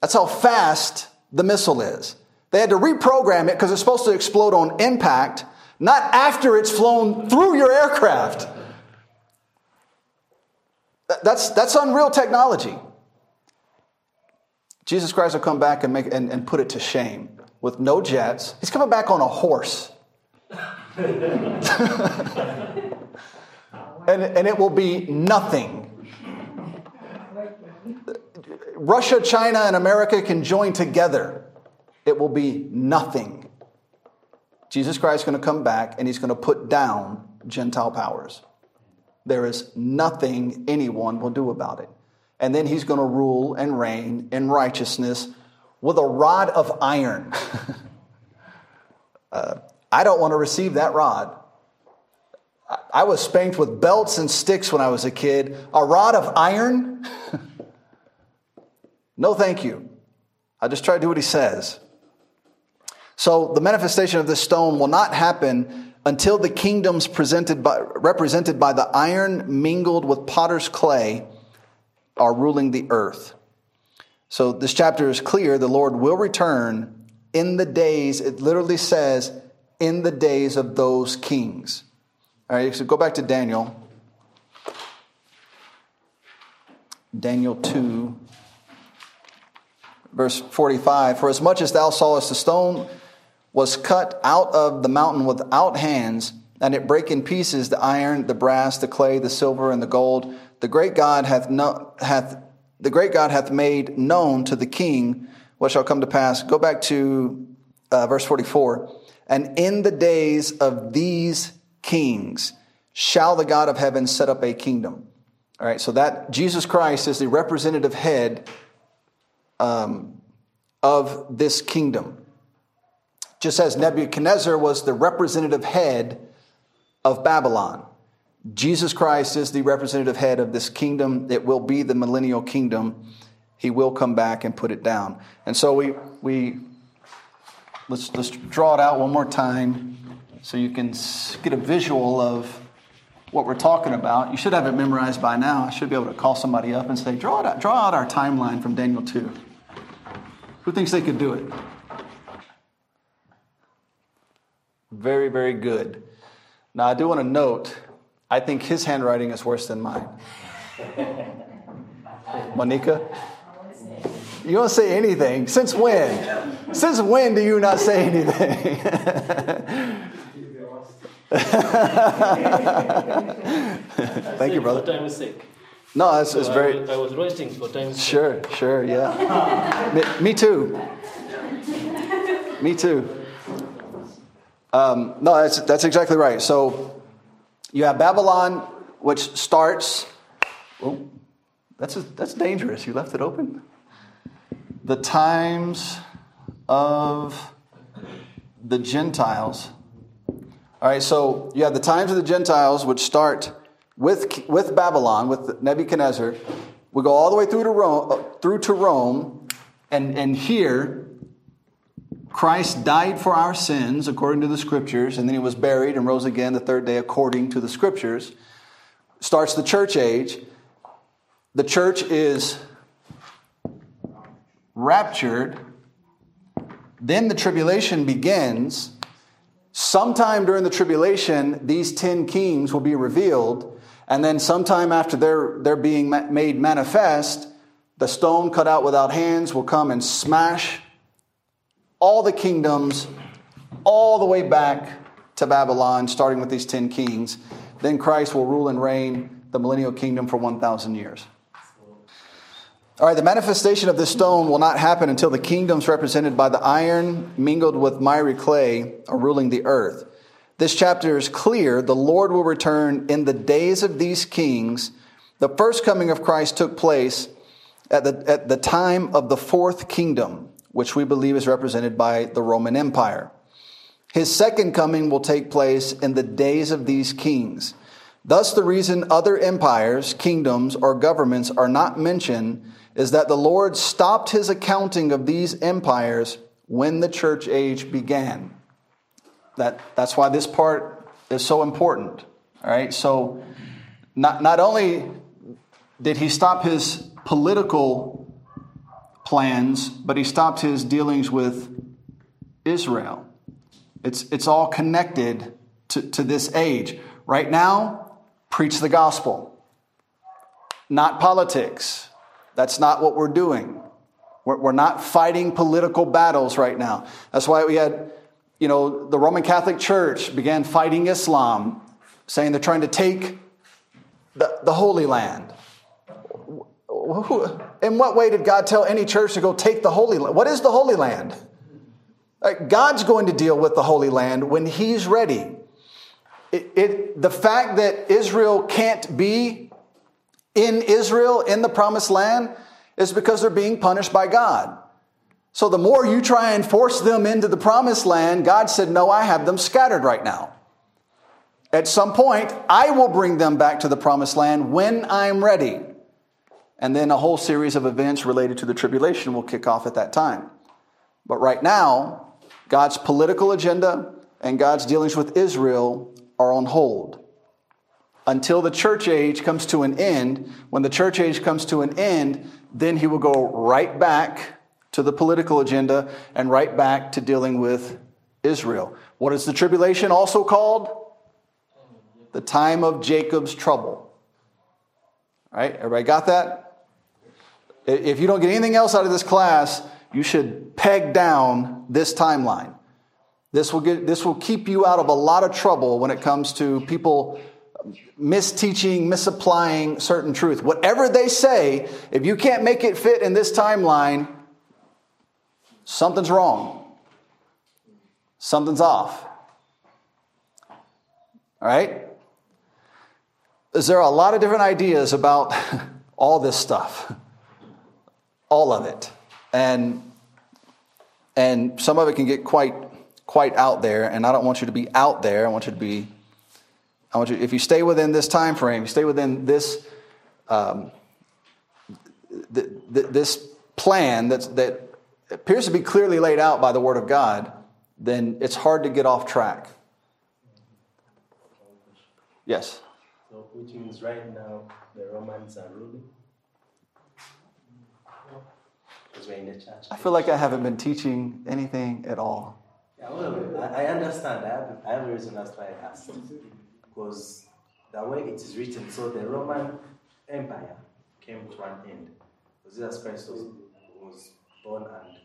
That's how fast the missile is. They had to reprogram it because it's supposed to explode on impact, not after it's flown through your aircraft. That's, that's unreal technology. Jesus Christ will come back and, make, and, and put it to shame with no jets. He's coming back on a horse. and, and it will be nothing. Russia, China, and America can join together. It will be nothing. Jesus Christ is going to come back and he's going to put down Gentile powers. There is nothing anyone will do about it. And then he's going to rule and reign in righteousness with a rod of iron. uh, I don't want to receive that rod. I was spanked with belts and sticks when I was a kid. A rod of iron? no, thank you. I just try to do what he says. So the manifestation of this stone will not happen until the kingdoms presented by, represented by the iron mingled with potter's clay are ruling the earth. So this chapter is clear. The Lord will return in the days, it literally says, in the days of those kings. All right, so go back to Daniel. Daniel 2, verse 45. For as much as thou sawest the stone was cut out of the mountain without hands, and it brake in pieces the iron, the brass, the clay, the silver, and the gold. The great God hath, no, hath the great God hath made known to the king what shall come to pass. Go back to uh, verse 44. And in the days of these kings shall the God of heaven set up a kingdom. All right, so that Jesus Christ is the representative head um, of this kingdom just as Nebuchadnezzar was the representative head of Babylon. Jesus Christ is the representative head of this kingdom. It will be the millennial kingdom. He will come back and put it down. And so we, we let's, let's draw it out one more time so you can get a visual of what we're talking about. You should have it memorized by now. I should be able to call somebody up and say, draw, it out, draw out our timeline from Daniel 2. Who thinks they could do it? Very, very good. Now, I do want to note, I think his handwriting is worse than mine. Monica? You don't say anything. Since when? Since when do you not say anything? Thank you, brother. For time's sake. No, it's, So it's I very. was- I was resting for time. Sure, sure, yeah. me, me too. Me too. Um, no, that's, that's exactly right. So you have Babylon, which starts. Oh, that's, that's dangerous. You left it open? The times of the Gentiles. All right, so you have the times of the Gentiles, which start with, with Babylon, with Nebuchadnezzar. We go all the way through to Rome, uh, through to Rome and, and here, Christ died for our sins according to the scriptures, and then he was buried and rose again the third day according to the scriptures. Starts the church age. The church is raptured. Then the tribulation begins. Sometime during the tribulation, these 10 kings will be revealed. And then sometime after they're, they're being made manifest, the stone cut out without hands will come and smash all the kingdoms all the way back to Babylon, starting with these 10 kings. Then Christ will rule and reign the millennial kingdom for 1,000 years. All right, the manifestation of this stone will not happen until the kingdoms represented by the iron mingled with miry clay are ruling the earth. This chapter is clear. The Lord will return in the days of these kings. The first coming of Christ took place at the, at the time of the fourth kingdom, which we believe is represented by the Roman Empire. His second coming will take place in the days of these kings. Thus, the reason other empires, kingdoms, or governments are not mentioned is that the Lord stopped his accounting of these empires when the church age began. That, that's why this part is so important. All right, so not, not only did he stop his political plans, but he stopped his dealings with Israel. It's, it's all connected to, to this age. Right now, preach the gospel, not politics. That's not what we're doing. We're, we're not fighting political battles right now. That's why we had, you know, the Roman Catholic Church began fighting Islam, saying they're trying to take the, the Holy Land. In what way did God tell any church to go take the Holy Land? What is the Holy Land? God's going to deal with the Holy Land when He's ready. It, it, the fact that Israel can't be in Israel, in the promised land, is because they're being punished by God. So the more you try and force them into the promised land, God said, No, I have them scattered right now. At some point, I will bring them back to the promised land when I'm ready. And then a whole series of events related to the tribulation will kick off at that time. But right now, God's political agenda and God's dealings with Israel are on hold until the church age comes to an end. When the church age comes to an end, then he will go right back to the political agenda and right back to dealing with Israel. What is the tribulation also called? The time of Jacob's trouble. All right, everybody got that? If you don't get anything else out of this class, you should peg down this timeline. This will, get, this will keep you out of a lot of trouble when it comes to people misteaching, misapplying certain truth. Whatever they say, if you can't make it fit in this timeline, something's wrong. Something's off. All right? Is there a lot of different ideas about all this stuff? All of it. And and some of it can get quite quite out there and I don't want you to be out there. I want you to be I want you, if you stay within this time frame, you stay within this, um, th- th- this plan that's, that appears to be clearly laid out by the Word of God, then it's hard to get off track. Yes. So, which means right now the Romans are ruling. Because we're in the church. I feel like I haven't been teaching anything at all. Yeah, well, I, understand. I have, I have a reason that's why I asked. Because the way it is written, so the Roman Empire came to an end. Because Jesus Christ was, was born and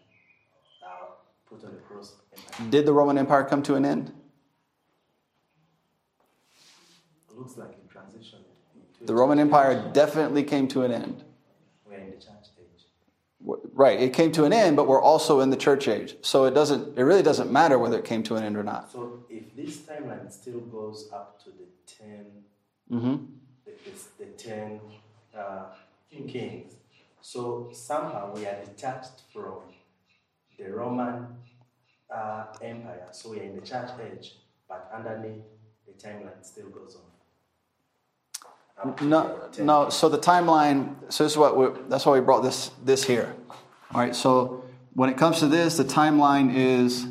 uh, put on the cross. And Did the Roman Empire come to an end? it looks like a transition. The Roman Empire definitely came to an end. We're in the church age. W- Right, it came to an end, but we're also in the church age. So it doesn't it really doesn't matter whether it came to an end or not. So if this timeline still goes up to the 10, Mhm. the, the, the 10 uh, kings, so somehow we are detached from the Roman uh, Empire. So we are in the church age, but underneath the timeline still goes on. No, no. So the timeline. So this is what that's why we brought this this here. All right. So when it comes to this, the timeline is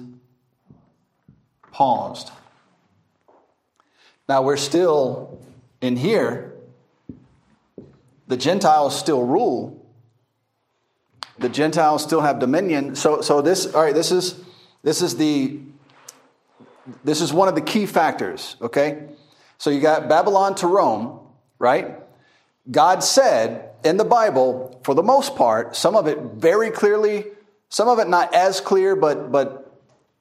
paused. Now we're still in here. The Gentiles still rule. The Gentiles still have dominion. So so this all right. This is this is the this is one of the key factors. Okay. So you got Babylon to Rome right? God said in the Bible, for the most part, some of it very clearly, some of it not as clear, but, but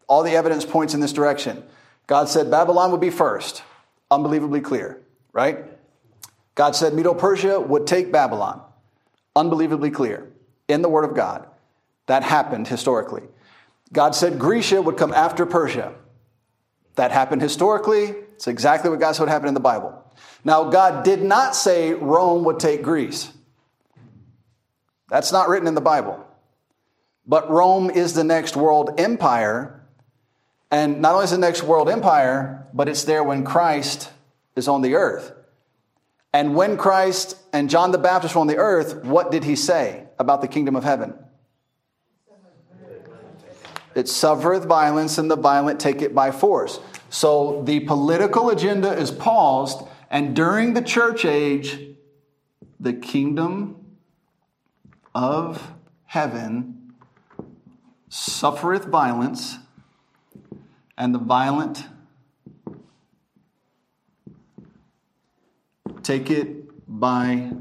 all the evidence points in this direction. God said Babylon would be first, unbelievably clear, right? God said Medo Persia would take Babylon, unbelievably clear in the Word of God. That happened historically. God said Grecia would come after Persia. That happened historically. It's exactly what God said would happen in the Bible. Now, God did not say Rome would take Greece. That's not written in the Bible. But Rome is the next world empire. And not only is the next world empire, but it's there when Christ is on the earth. And when Christ and John the Baptist were on the earth, what did he say about the kingdom of heaven? It suffereth violence, and the violent take it by force. So the political agenda is paused, and during the church age, the kingdom of heaven suffereth violence, and the violent take it by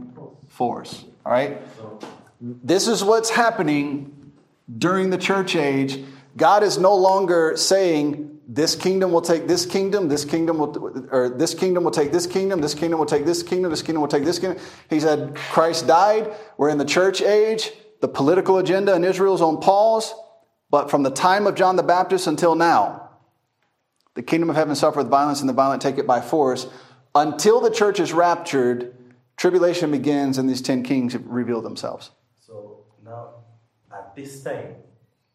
force. All right? This is what's happening during the church age. God is no longer saying, this kingdom will take this kingdom, this kingdom will, or this kingdom will take this kingdom, this kingdom will take this kingdom, this kingdom will take this kingdom. He said, Christ died. We're in the church age. The political agenda in Israel is on pause. But from the time of John the Baptist until now, the kingdom of heaven suffereth violence, and the violent take it by force. Until the church is raptured, tribulation begins, and these ten kings reveal themselves. So now, at this time,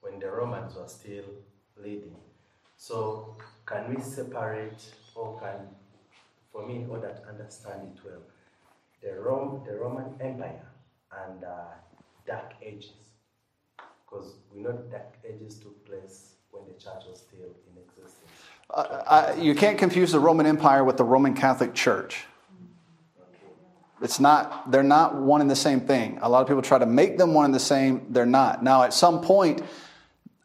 when the Romans were still leading, so can we separate, or can, for me, in order to understand it well, the, Rome, the Roman Empire and uh, Dark Ages? Because we know Dark Ages took place when the church was still in existence. Uh, I, you can't confuse the Roman Empire with the Roman Catholic Church. It's not, they're not one and the same thing. A lot of people try to make them one and the same. They're not. Now, at some point,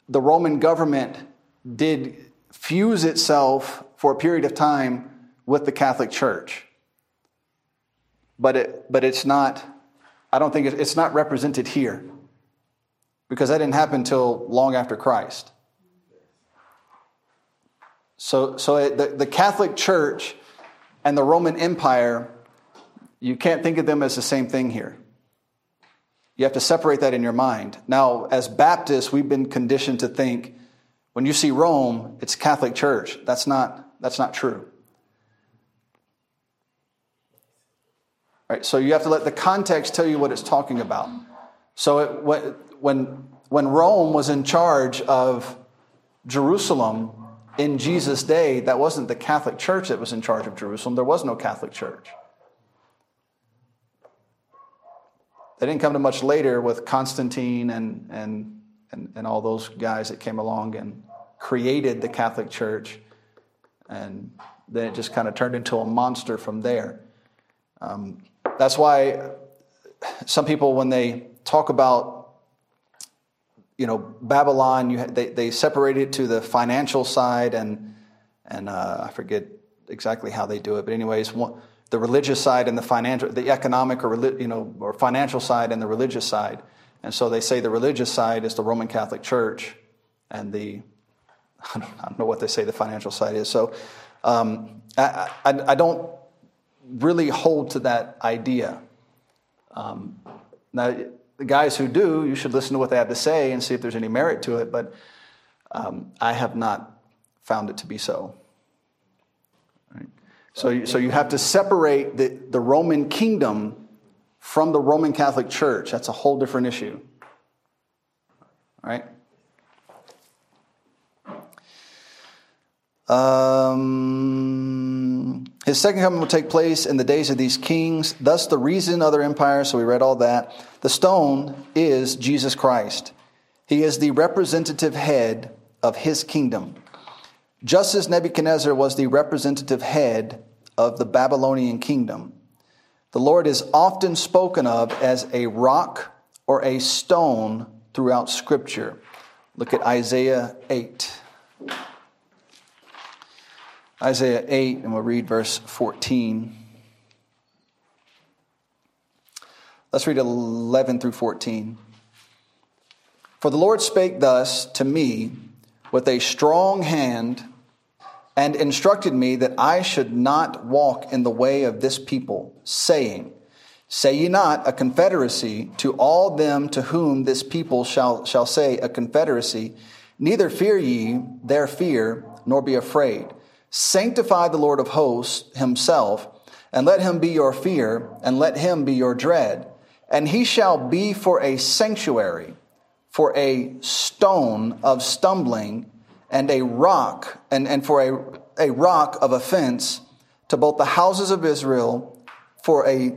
the Roman government did fuse itself for a period of time with the Catholic Church. But, it, but it's not, I don't think it's not represented here because that didn't happen until long after Christ. So, so it, the, the Catholic Church and the Roman Empire, you can't think of them as the same thing here. You have to separate that in your mind. Now, as Baptists, we've been conditioned to think when you see Rome, it's Catholic Church. That's not, that's not true. All right, so you have to let the context tell you what it's talking about. So it, when, when Rome was in charge of Jerusalem in Jesus' day, that wasn't the Catholic Church that was in charge of Jerusalem. There was no Catholic Church. They didn't come to much later with Constantine and, and, and, and all those guys that came along and created the Catholic Church. And then it just kind of turned into a monster from there. Um, that's why some people, when they talk about, you know, Babylon, you, they, they separate it to the financial side, and, and uh, I forget exactly how they do it. But, anyways, one, the religious side and the financial, the economic or you know or financial side and the religious side. And so they say the religious side is the Roman Catholic Church, and the I don't, I don't know what they say the financial side is. So um, I, I, I, don't really hold to that idea. Um, now, the guys who do, you should listen to what they have to say and see if there's any merit to it. But um, I have not found it to be so. Right? So, so you have to separate the, the Roman kingdom from the Roman Catholic Church. That's a whole different issue. Right? Um, his second coming will take place in the days of these kings. Thus, the reason other empires, so we read all that. The stone is Jesus Christ. He is the representative head of his kingdom. Just as Nebuchadnezzar was the representative head of the Babylonian kingdom, the Lord is often spoken of as a rock or a stone throughout Scripture. Look at Isaiah 8. Isaiah 8, and we'll read verse 14. Let's read 11 through 14. For the Lord spake thus to me with a strong hand and instructed me that I should not walk in the way of this people, saying, Say ye not a confederacy to all them to whom this people shall, shall say a confederacy, neither fear ye their fear, nor be afraid. Sanctify the Lord of hosts himself, and let him be your fear, and let him be your dread. And he shall be for a sanctuary, for a stone of stumbling, and a rock, and, and for a, a rock of offense to both the houses of Israel, for a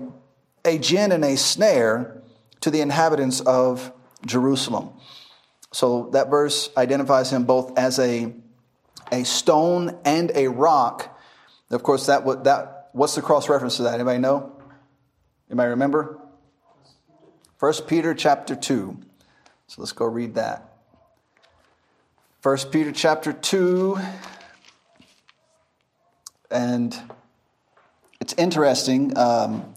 a gin and a snare to the inhabitants of Jerusalem. So that verse identifies him both as a, a stone and a rock. Of course, that, that what's the cross reference to that? Anybody know? Anybody remember? First Peter chapter 2. So let's go read that. First Peter chapter 2. And it's interesting. Um,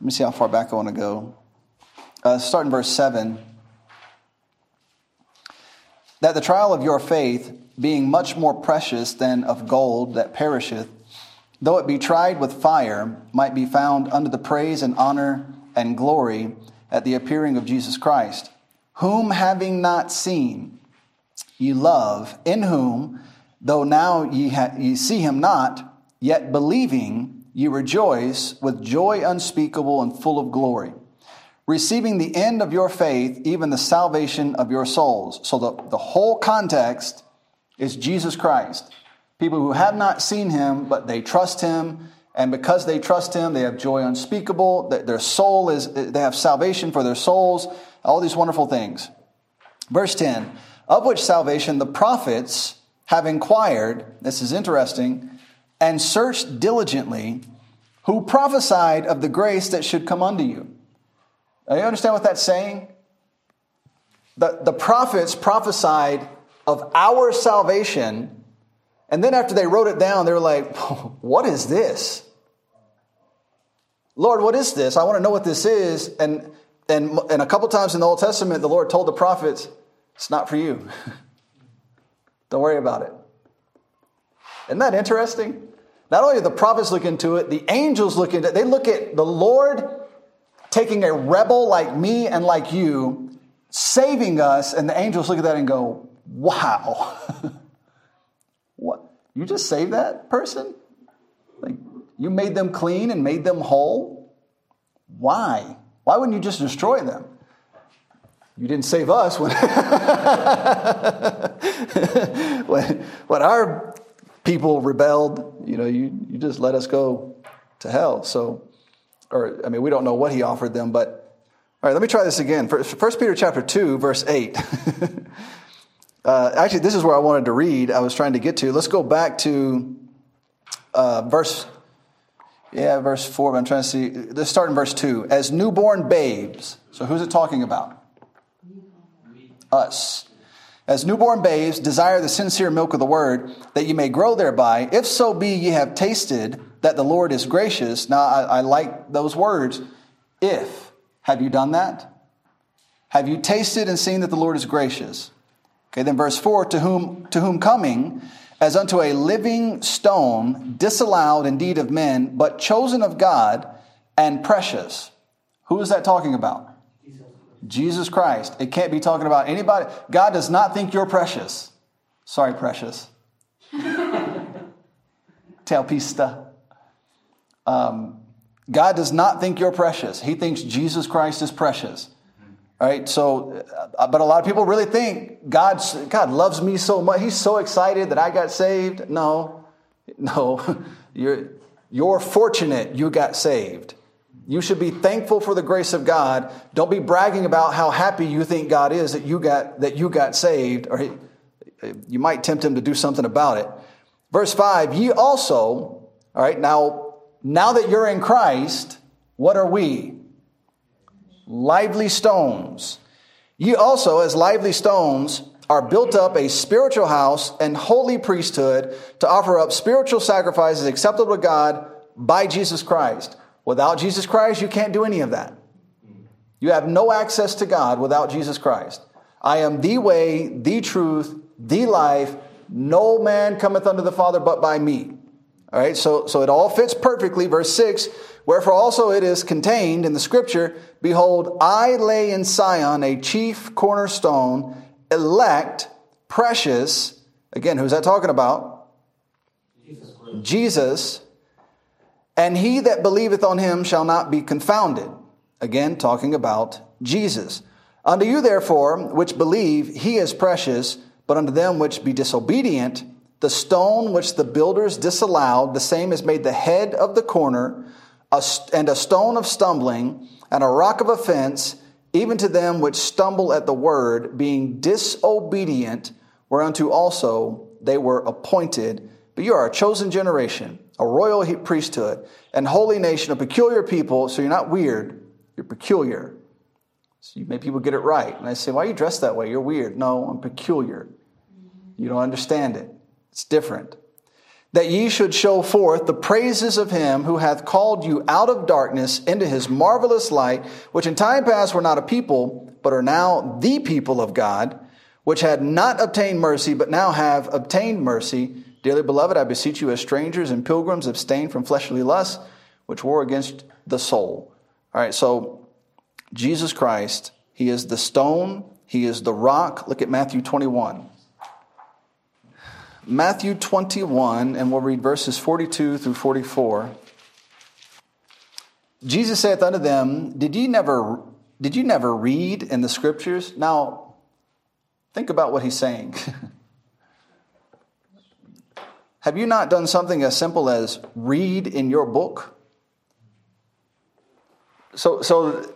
let me see how far back I want to go. Uh, start in verse 7. That the trial of your faith, being much more precious than of gold that perisheth, though it be tried with fire, might be found unto the praise and honor and glory at the appearing of Jesus Christ, whom having not seen, ye love, in whom, though now ye, ha- ye see him not, yet believing, ye rejoice with joy unspeakable and full of glory, receiving the end of your faith, even the salvation of your souls. So the, the whole context is Jesus Christ. People who have not seen him, but they trust him. And because they trust him, they have joy unspeakable. Their soul is, they have salvation for their souls, all these wonderful things. Verse 10 Of which salvation the prophets have inquired, this is interesting, and searched diligently, who prophesied of the grace that should come unto you. Now, you understand what that's saying? The, the prophets prophesied of our salvation, and then after they wrote it down, they were like, What is this? Lord, what is this? I want to know what this is. And, and, and a couple times in the Old Testament, the Lord told the prophets, It's not for you. Don't worry about it. Isn't that interesting? Not only do the prophets look into it, the angels look into it. They look at the Lord taking a rebel like me and like you, saving us, and the angels look at that and go, wow. what? You just saved that person? Like, you made them clean and made them whole? Why? Why wouldn't you just destroy them? You didn't save us when, when, when our people rebelled, you know, you, you just let us go to hell. So, or, I mean, we don't know what he offered them, but, all right, let me try this again. First Peter chapter 2, verse 8. uh, actually, this is where I wanted to read. I was trying to get to. Let's go back to uh, verse, yeah, verse 4, but I'm trying to see. Let's start in verse 2. As newborn babes. So who's it talking about? Us. As newborn babes, desire the sincere milk of the word, that ye may grow thereby, if so be ye have tasted that the Lord is gracious. Now, I, I like those words. If. Have you done that? Have you tasted and seen that the Lord is gracious? Okay, then verse 4 to whom, to whom coming as unto a living stone, disallowed indeed of men, but chosen of God and precious. Who is that talking about? Jesus Christ. It can't be talking about anybody. God does not think you're precious. Sorry, precious. Telpista. Um, God does not think you're precious. He thinks Jesus Christ is precious. All right, so, uh, but a lot of people really think God's, God loves me so much. He's so excited that I got saved. No, no. You're, you're fortunate you got saved. You should be thankful for the grace of God. Don't be bragging about how happy you think God is that you got, that you got saved, or he, you might tempt him to do something about it. Verse 5 Ye also, all right, now, now that you're in Christ, what are we? Lively stones. Ye also, as lively stones, are built up a spiritual house and holy priesthood to offer up spiritual sacrifices acceptable to God by Jesus Christ. Without Jesus Christ, you can't do any of that. You have no access to God without Jesus Christ. I am the way, the truth, the life. No man cometh unto the Father but by me. All right, so, so it all fits perfectly. Verse 6 Wherefore also it is contained in the scripture Behold, I lay in Sion a chief cornerstone, elect, precious. Again, who's that talking about? Jesus. Jesus. And he that believeth on him shall not be confounded. Again, talking about Jesus. Unto you, therefore, which believe, he is precious, but unto them which be disobedient, the stone which the builders disallowed, the same is made the head of the corner, and a stone of stumbling, and a rock of offense, even to them which stumble at the word, being disobedient, whereunto also they were appointed. But you are a chosen generation, a royal priesthood, and holy nation, a peculiar people. So you're not weird, you're peculiar. So you make people get it right. And I say, why are you dressed that way? You're weird. No, I'm peculiar. You don't understand it. It's different. That ye should show forth the praises of him who hath called you out of darkness into his marvelous light, which in time past were not a people, but are now the people of God, which had not obtained mercy, but now have obtained mercy. Dearly beloved, I beseech you as strangers and pilgrims, abstain from fleshly lusts, which war against the soul. All right, so Jesus Christ, he is the stone, he is the rock. Look at Matthew 21. Matthew 21, and we'll read verses 42 through 44. Jesus saith unto them, Did ye never did you never read in the scriptures? Now, think about what he's saying. Have you not done something as simple as read in your book? So, so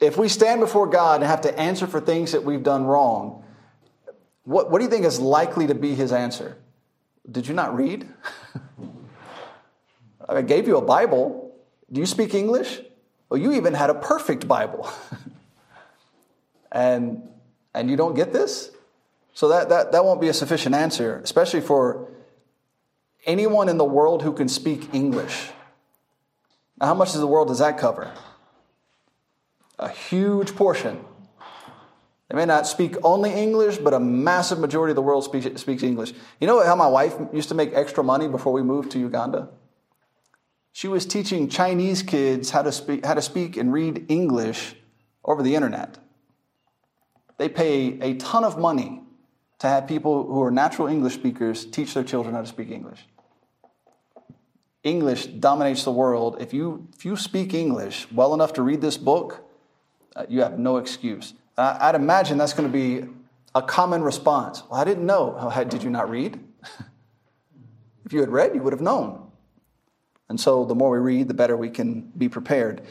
if we stand before God and have to answer for things that we've done wrong, what, what do you think is likely to be his answer? Did you not read? I gave you a Bible. Do you speak English? Well, you even had a perfect Bible. and, and you don't get this? So that, that, that won't be a sufficient answer, especially for anyone in the world who can speak English. Now, how much of the world does that cover? A huge portion. They may not speak only English, but a massive majority of the world speaks, speaks English. You know how my wife used to make extra money before we moved to Uganda? She was teaching Chinese kids how to speak, how to speak and read English over the internet. They pay a ton of money to have people who are natural English speakers teach their children how to speak English. English dominates the world. If you, if you speak English well enough to read this book, uh, you have no excuse. Uh, I'd imagine that's going to be a common response. Well, I didn't know. How, did you not read? if you had read, you would have known. And so the more we read, the better we can be prepared.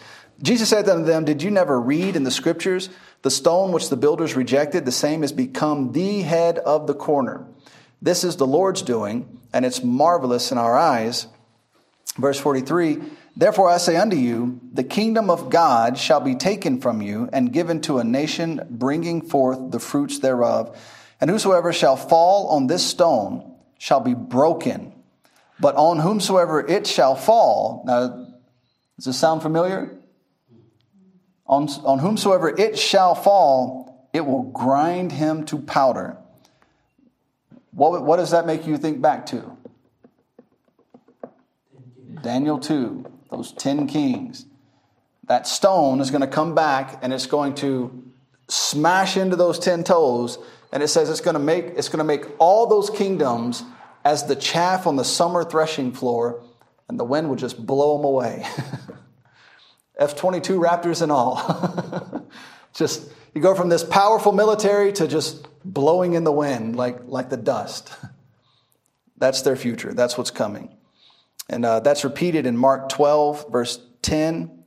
Jesus said to them, Did you never read in the scriptures? The stone which the builders rejected, the same has become the head of the corner. This is the Lord's doing, and it's marvelous in our eyes. Verse 43 Therefore I say unto you, the kingdom of God shall be taken from you and given to a nation bringing forth the fruits thereof. And whosoever shall fall on this stone shall be broken. But on whomsoever it shall fall, now, does this sound familiar? On, on whomsoever it shall fall, it will grind him to powder. What, what does that make you think back to? Daniel 2, those 10 kings. That stone is going to come back and it's going to smash into those 10 toes and it says it's going to make it's going to make all those kingdoms as the chaff on the summer threshing floor and the wind will just blow them away. F-22 Raptors and all. just you go from this powerful military to just blowing in the wind like like the dust. That's their future. That's what's coming. And uh, that's repeated in Mark 12, verse 10,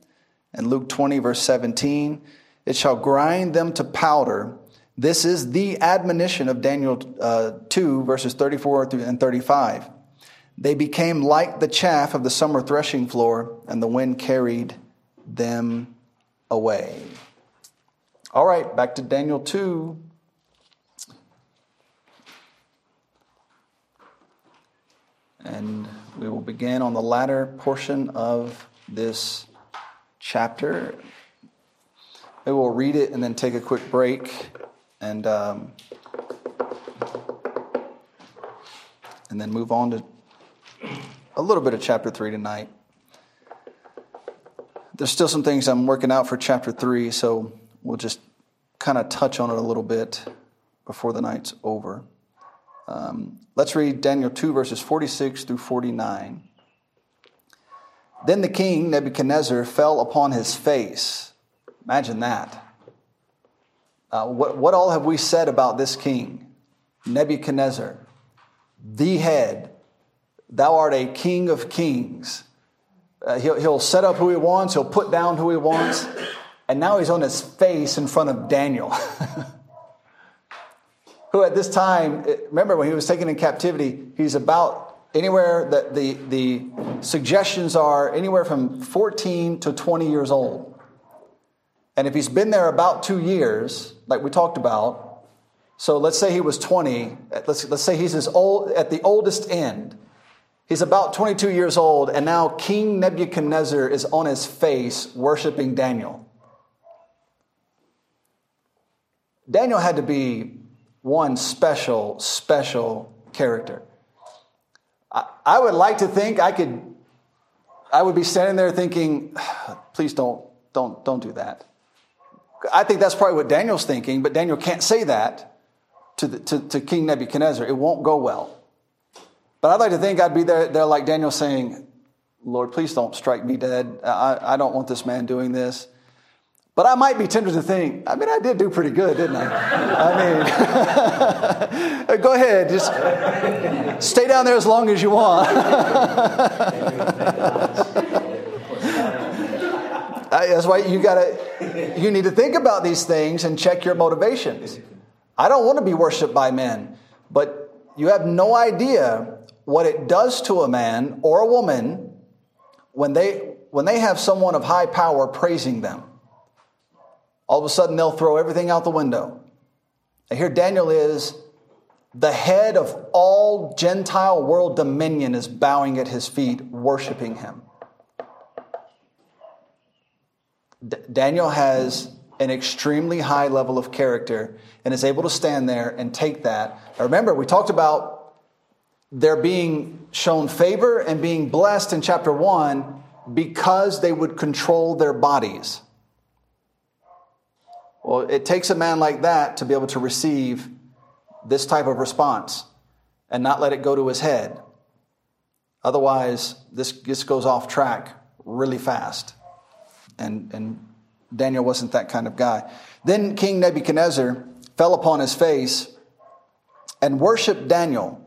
and Luke 20, verse 17. It shall grind them to powder. This is the admonition of Daniel uh, 2, verses 34 and 35. They became like the chaff of the summer threshing floor, and the wind carried them away. All right, back to Daniel 2. And we will begin on the latter portion of this chapter. We will read it and then take a quick break and um, and then move on to a little bit of chapter three tonight. There's still some things I'm working out for chapter three, so we'll just kind of touch on it a little bit before the night's over. Um, let's read Daniel 2, verses 46 through 49. Then the king, Nebuchadnezzar, fell upon his face. Imagine that. Uh, what, what all have we said about this king? Nebuchadnezzar, the head. Thou art a king of kings. Uh, he'll, he'll set up who he wants, he'll put down who he wants. And now he's on his face in front of Daniel. who at this time, eh, remember when he was taken in captivity, he's about anywhere that the, the suggestions are anywhere from 14 to 20 years old. And if he's been there about two years, like we talked about, so let's say he was 20, let's, let's say he's as old, at the oldest end. He's about 22 years old, and now King Nebuchadnezzar is on his face worshiping Daniel. Daniel had to be one special, special character. I, I would like to think I could, I would be standing there thinking, please don't, don't, don't do that. I think that's probably what Daniel's thinking, but Daniel can't say that to, the, to, to King Nebuchadnezzar. It won't go well. But I'd like to think I'd be there, there like Daniel saying, Lord, please don't strike me dead. I, I don't want this man doing this. But I might be tempted to think, I mean, I did do pretty good, didn't I? I mean, go ahead, just stay down there as long as you want. That's why you gotta, you need to think about these things and check your motivations. I don't want to be worshiped by men, but you have no idea what it does to a man or a woman when they when they have someone of high power praising them all of a sudden they'll throw everything out the window. And here Daniel is, the head of all Gentile world dominion is bowing at his feet, worshiping him. D- Daniel has an extremely high level of character and is able to stand there and take that. Now remember, we talked about their being shown favor and being blessed in chapter 1 because they would control their bodies. Well, it takes a man like that to be able to receive this type of response and not let it go to his head. Otherwise, this, this goes off track really fast. And, and Daniel wasn't that kind of guy. Then King Nebuchadnezzar fell upon his face and worshiped Daniel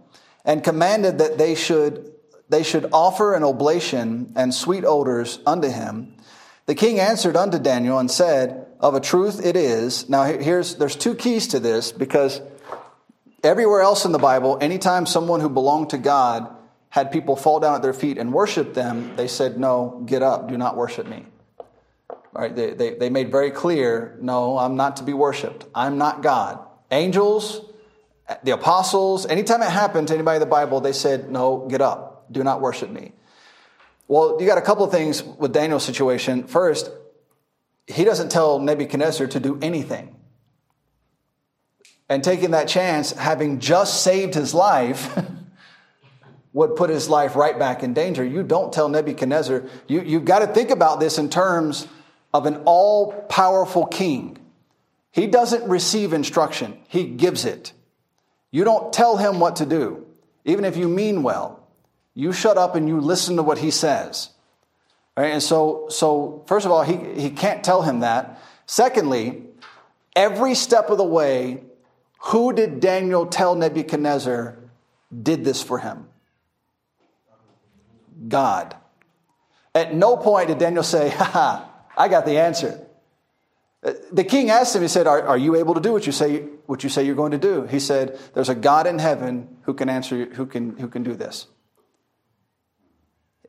and commanded that they should, they should offer an oblation and sweet odors unto him. The king answered unto Daniel and said, Of a truth it is. Now here's there's two keys to this because everywhere else in the Bible, anytime someone who belonged to God had people fall down at their feet and worship them, they said, No, get up, do not worship me. Right, they, they, they made very clear, no, I'm not to be worshiped. I'm not God. Angels, the apostles, anytime it happened to anybody in the Bible, they said, no, get up, do not worship me. Well, you got a couple of things with Daniel's situation. First, he doesn't tell Nebuchadnezzar to do anything. And taking that chance, having just saved his life, would put his life right back in danger. You don't tell Nebuchadnezzar, you, you've got to think about this in terms of an all powerful king. He doesn't receive instruction, he gives it. You don't tell him what to do, even if you mean well. You shut up and you listen to what he says. Right? And so, so, first of all, he, he can't tell him that. Secondly, every step of the way, who did Daniel tell Nebuchadnezzar did this for him? God. At no point did Daniel say, ha I got the answer. Uh, the king asked him, he said, are, are, you able to do what you, say, what you say you're going to do? He said, There's a God in heaven who can answer, who can, who can do this.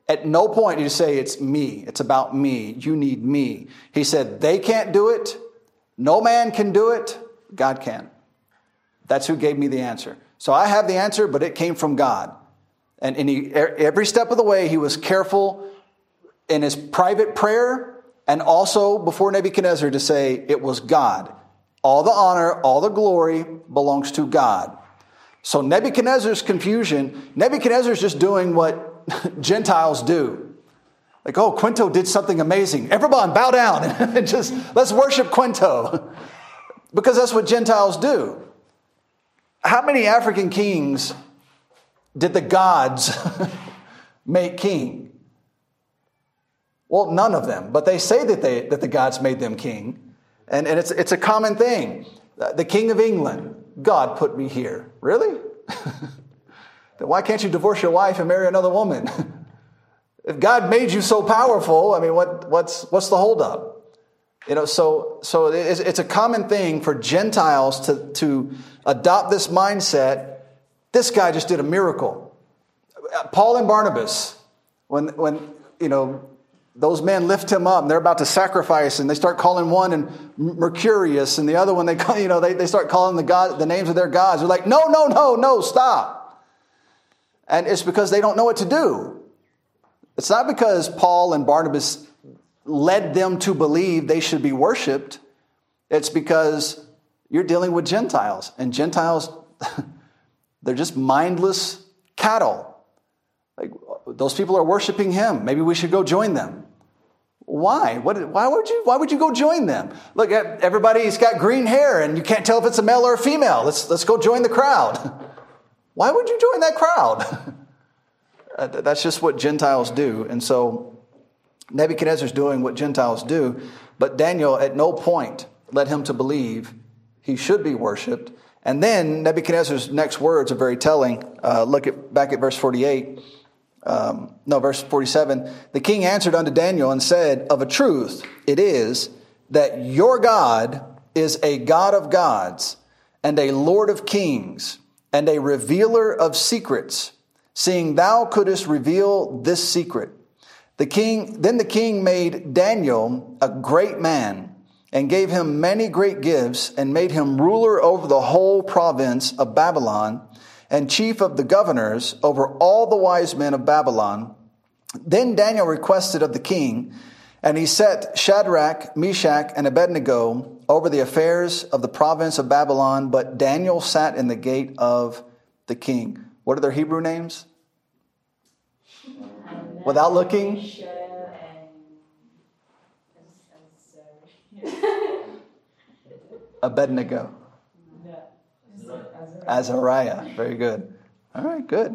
At no point did he say, It's me, it's about me, you need me. He said, They can't do it, no man can do it, God can. That's who gave me the answer. So I have the answer, but it came from God. And, and he, every step of the way, he was careful in his private prayer and also before Nebuchadnezzar to say it was God. All the honor, all the glory belongs to God. So Nebuchadnezzar's confusion, Nebuchadnezzar's just doing what Gentiles do. Like, oh, Quinto did something amazing. Everyone bow down and just let's worship Quinto. because that's what Gentiles do. How many African kings did the gods make king? Well, none of them, but they say that, they, that the gods made them king. And, and it's, it's a common thing. The king of England, God put me here. Really? Then why can't you divorce your wife and marry another woman? if God made you so powerful, I mean, what, what's, what's the holdup? You know, so, so it's, it's a common thing for Gentiles to, to adopt this mindset. This guy just did a miracle. Paul and Barnabas, when, when you know, those men lift him up and they're about to sacrifice and they start calling one and mercurius and the other one they call, you know they, they start calling the god the names of their gods they're like no no no no stop and it's because they don't know what to do it's not because paul and barnabas led them to believe they should be worshiped it's because you're dealing with gentiles and gentiles they're just mindless cattle like those people are worshiping him maybe we should go join them why? What, why, would you, why would you go join them? Look, everybody's got green hair and you can't tell if it's a male or a female. Let's, let's go join the crowd. Why would you join that crowd? Uh, that's just what Gentiles do. And so Nebuchadnezzar's doing what Gentiles do, but Daniel at no point led him to believe he should be worshiped. And then Nebuchadnezzar's next words are very telling. Uh, look at back at verse 48 um, no, verse 47. The king answered unto Daniel and said, Of a truth, it is that your God is a God of gods and a Lord of kings and a revealer of secrets, seeing thou couldst reveal this secret. The king, then the king made Daniel a great man and gave him many great gifts and made him ruler over the whole province of Babylon and chief of the governors over all the wise men of Babylon. Then Daniel requested of the king, and he set Shadrach, Meshach, and Abednego over the affairs of the province of Babylon, but Daniel sat in the gate of the king. What are their Hebrew names? Without looking? Abednego. Azariah. Very good. All right, good.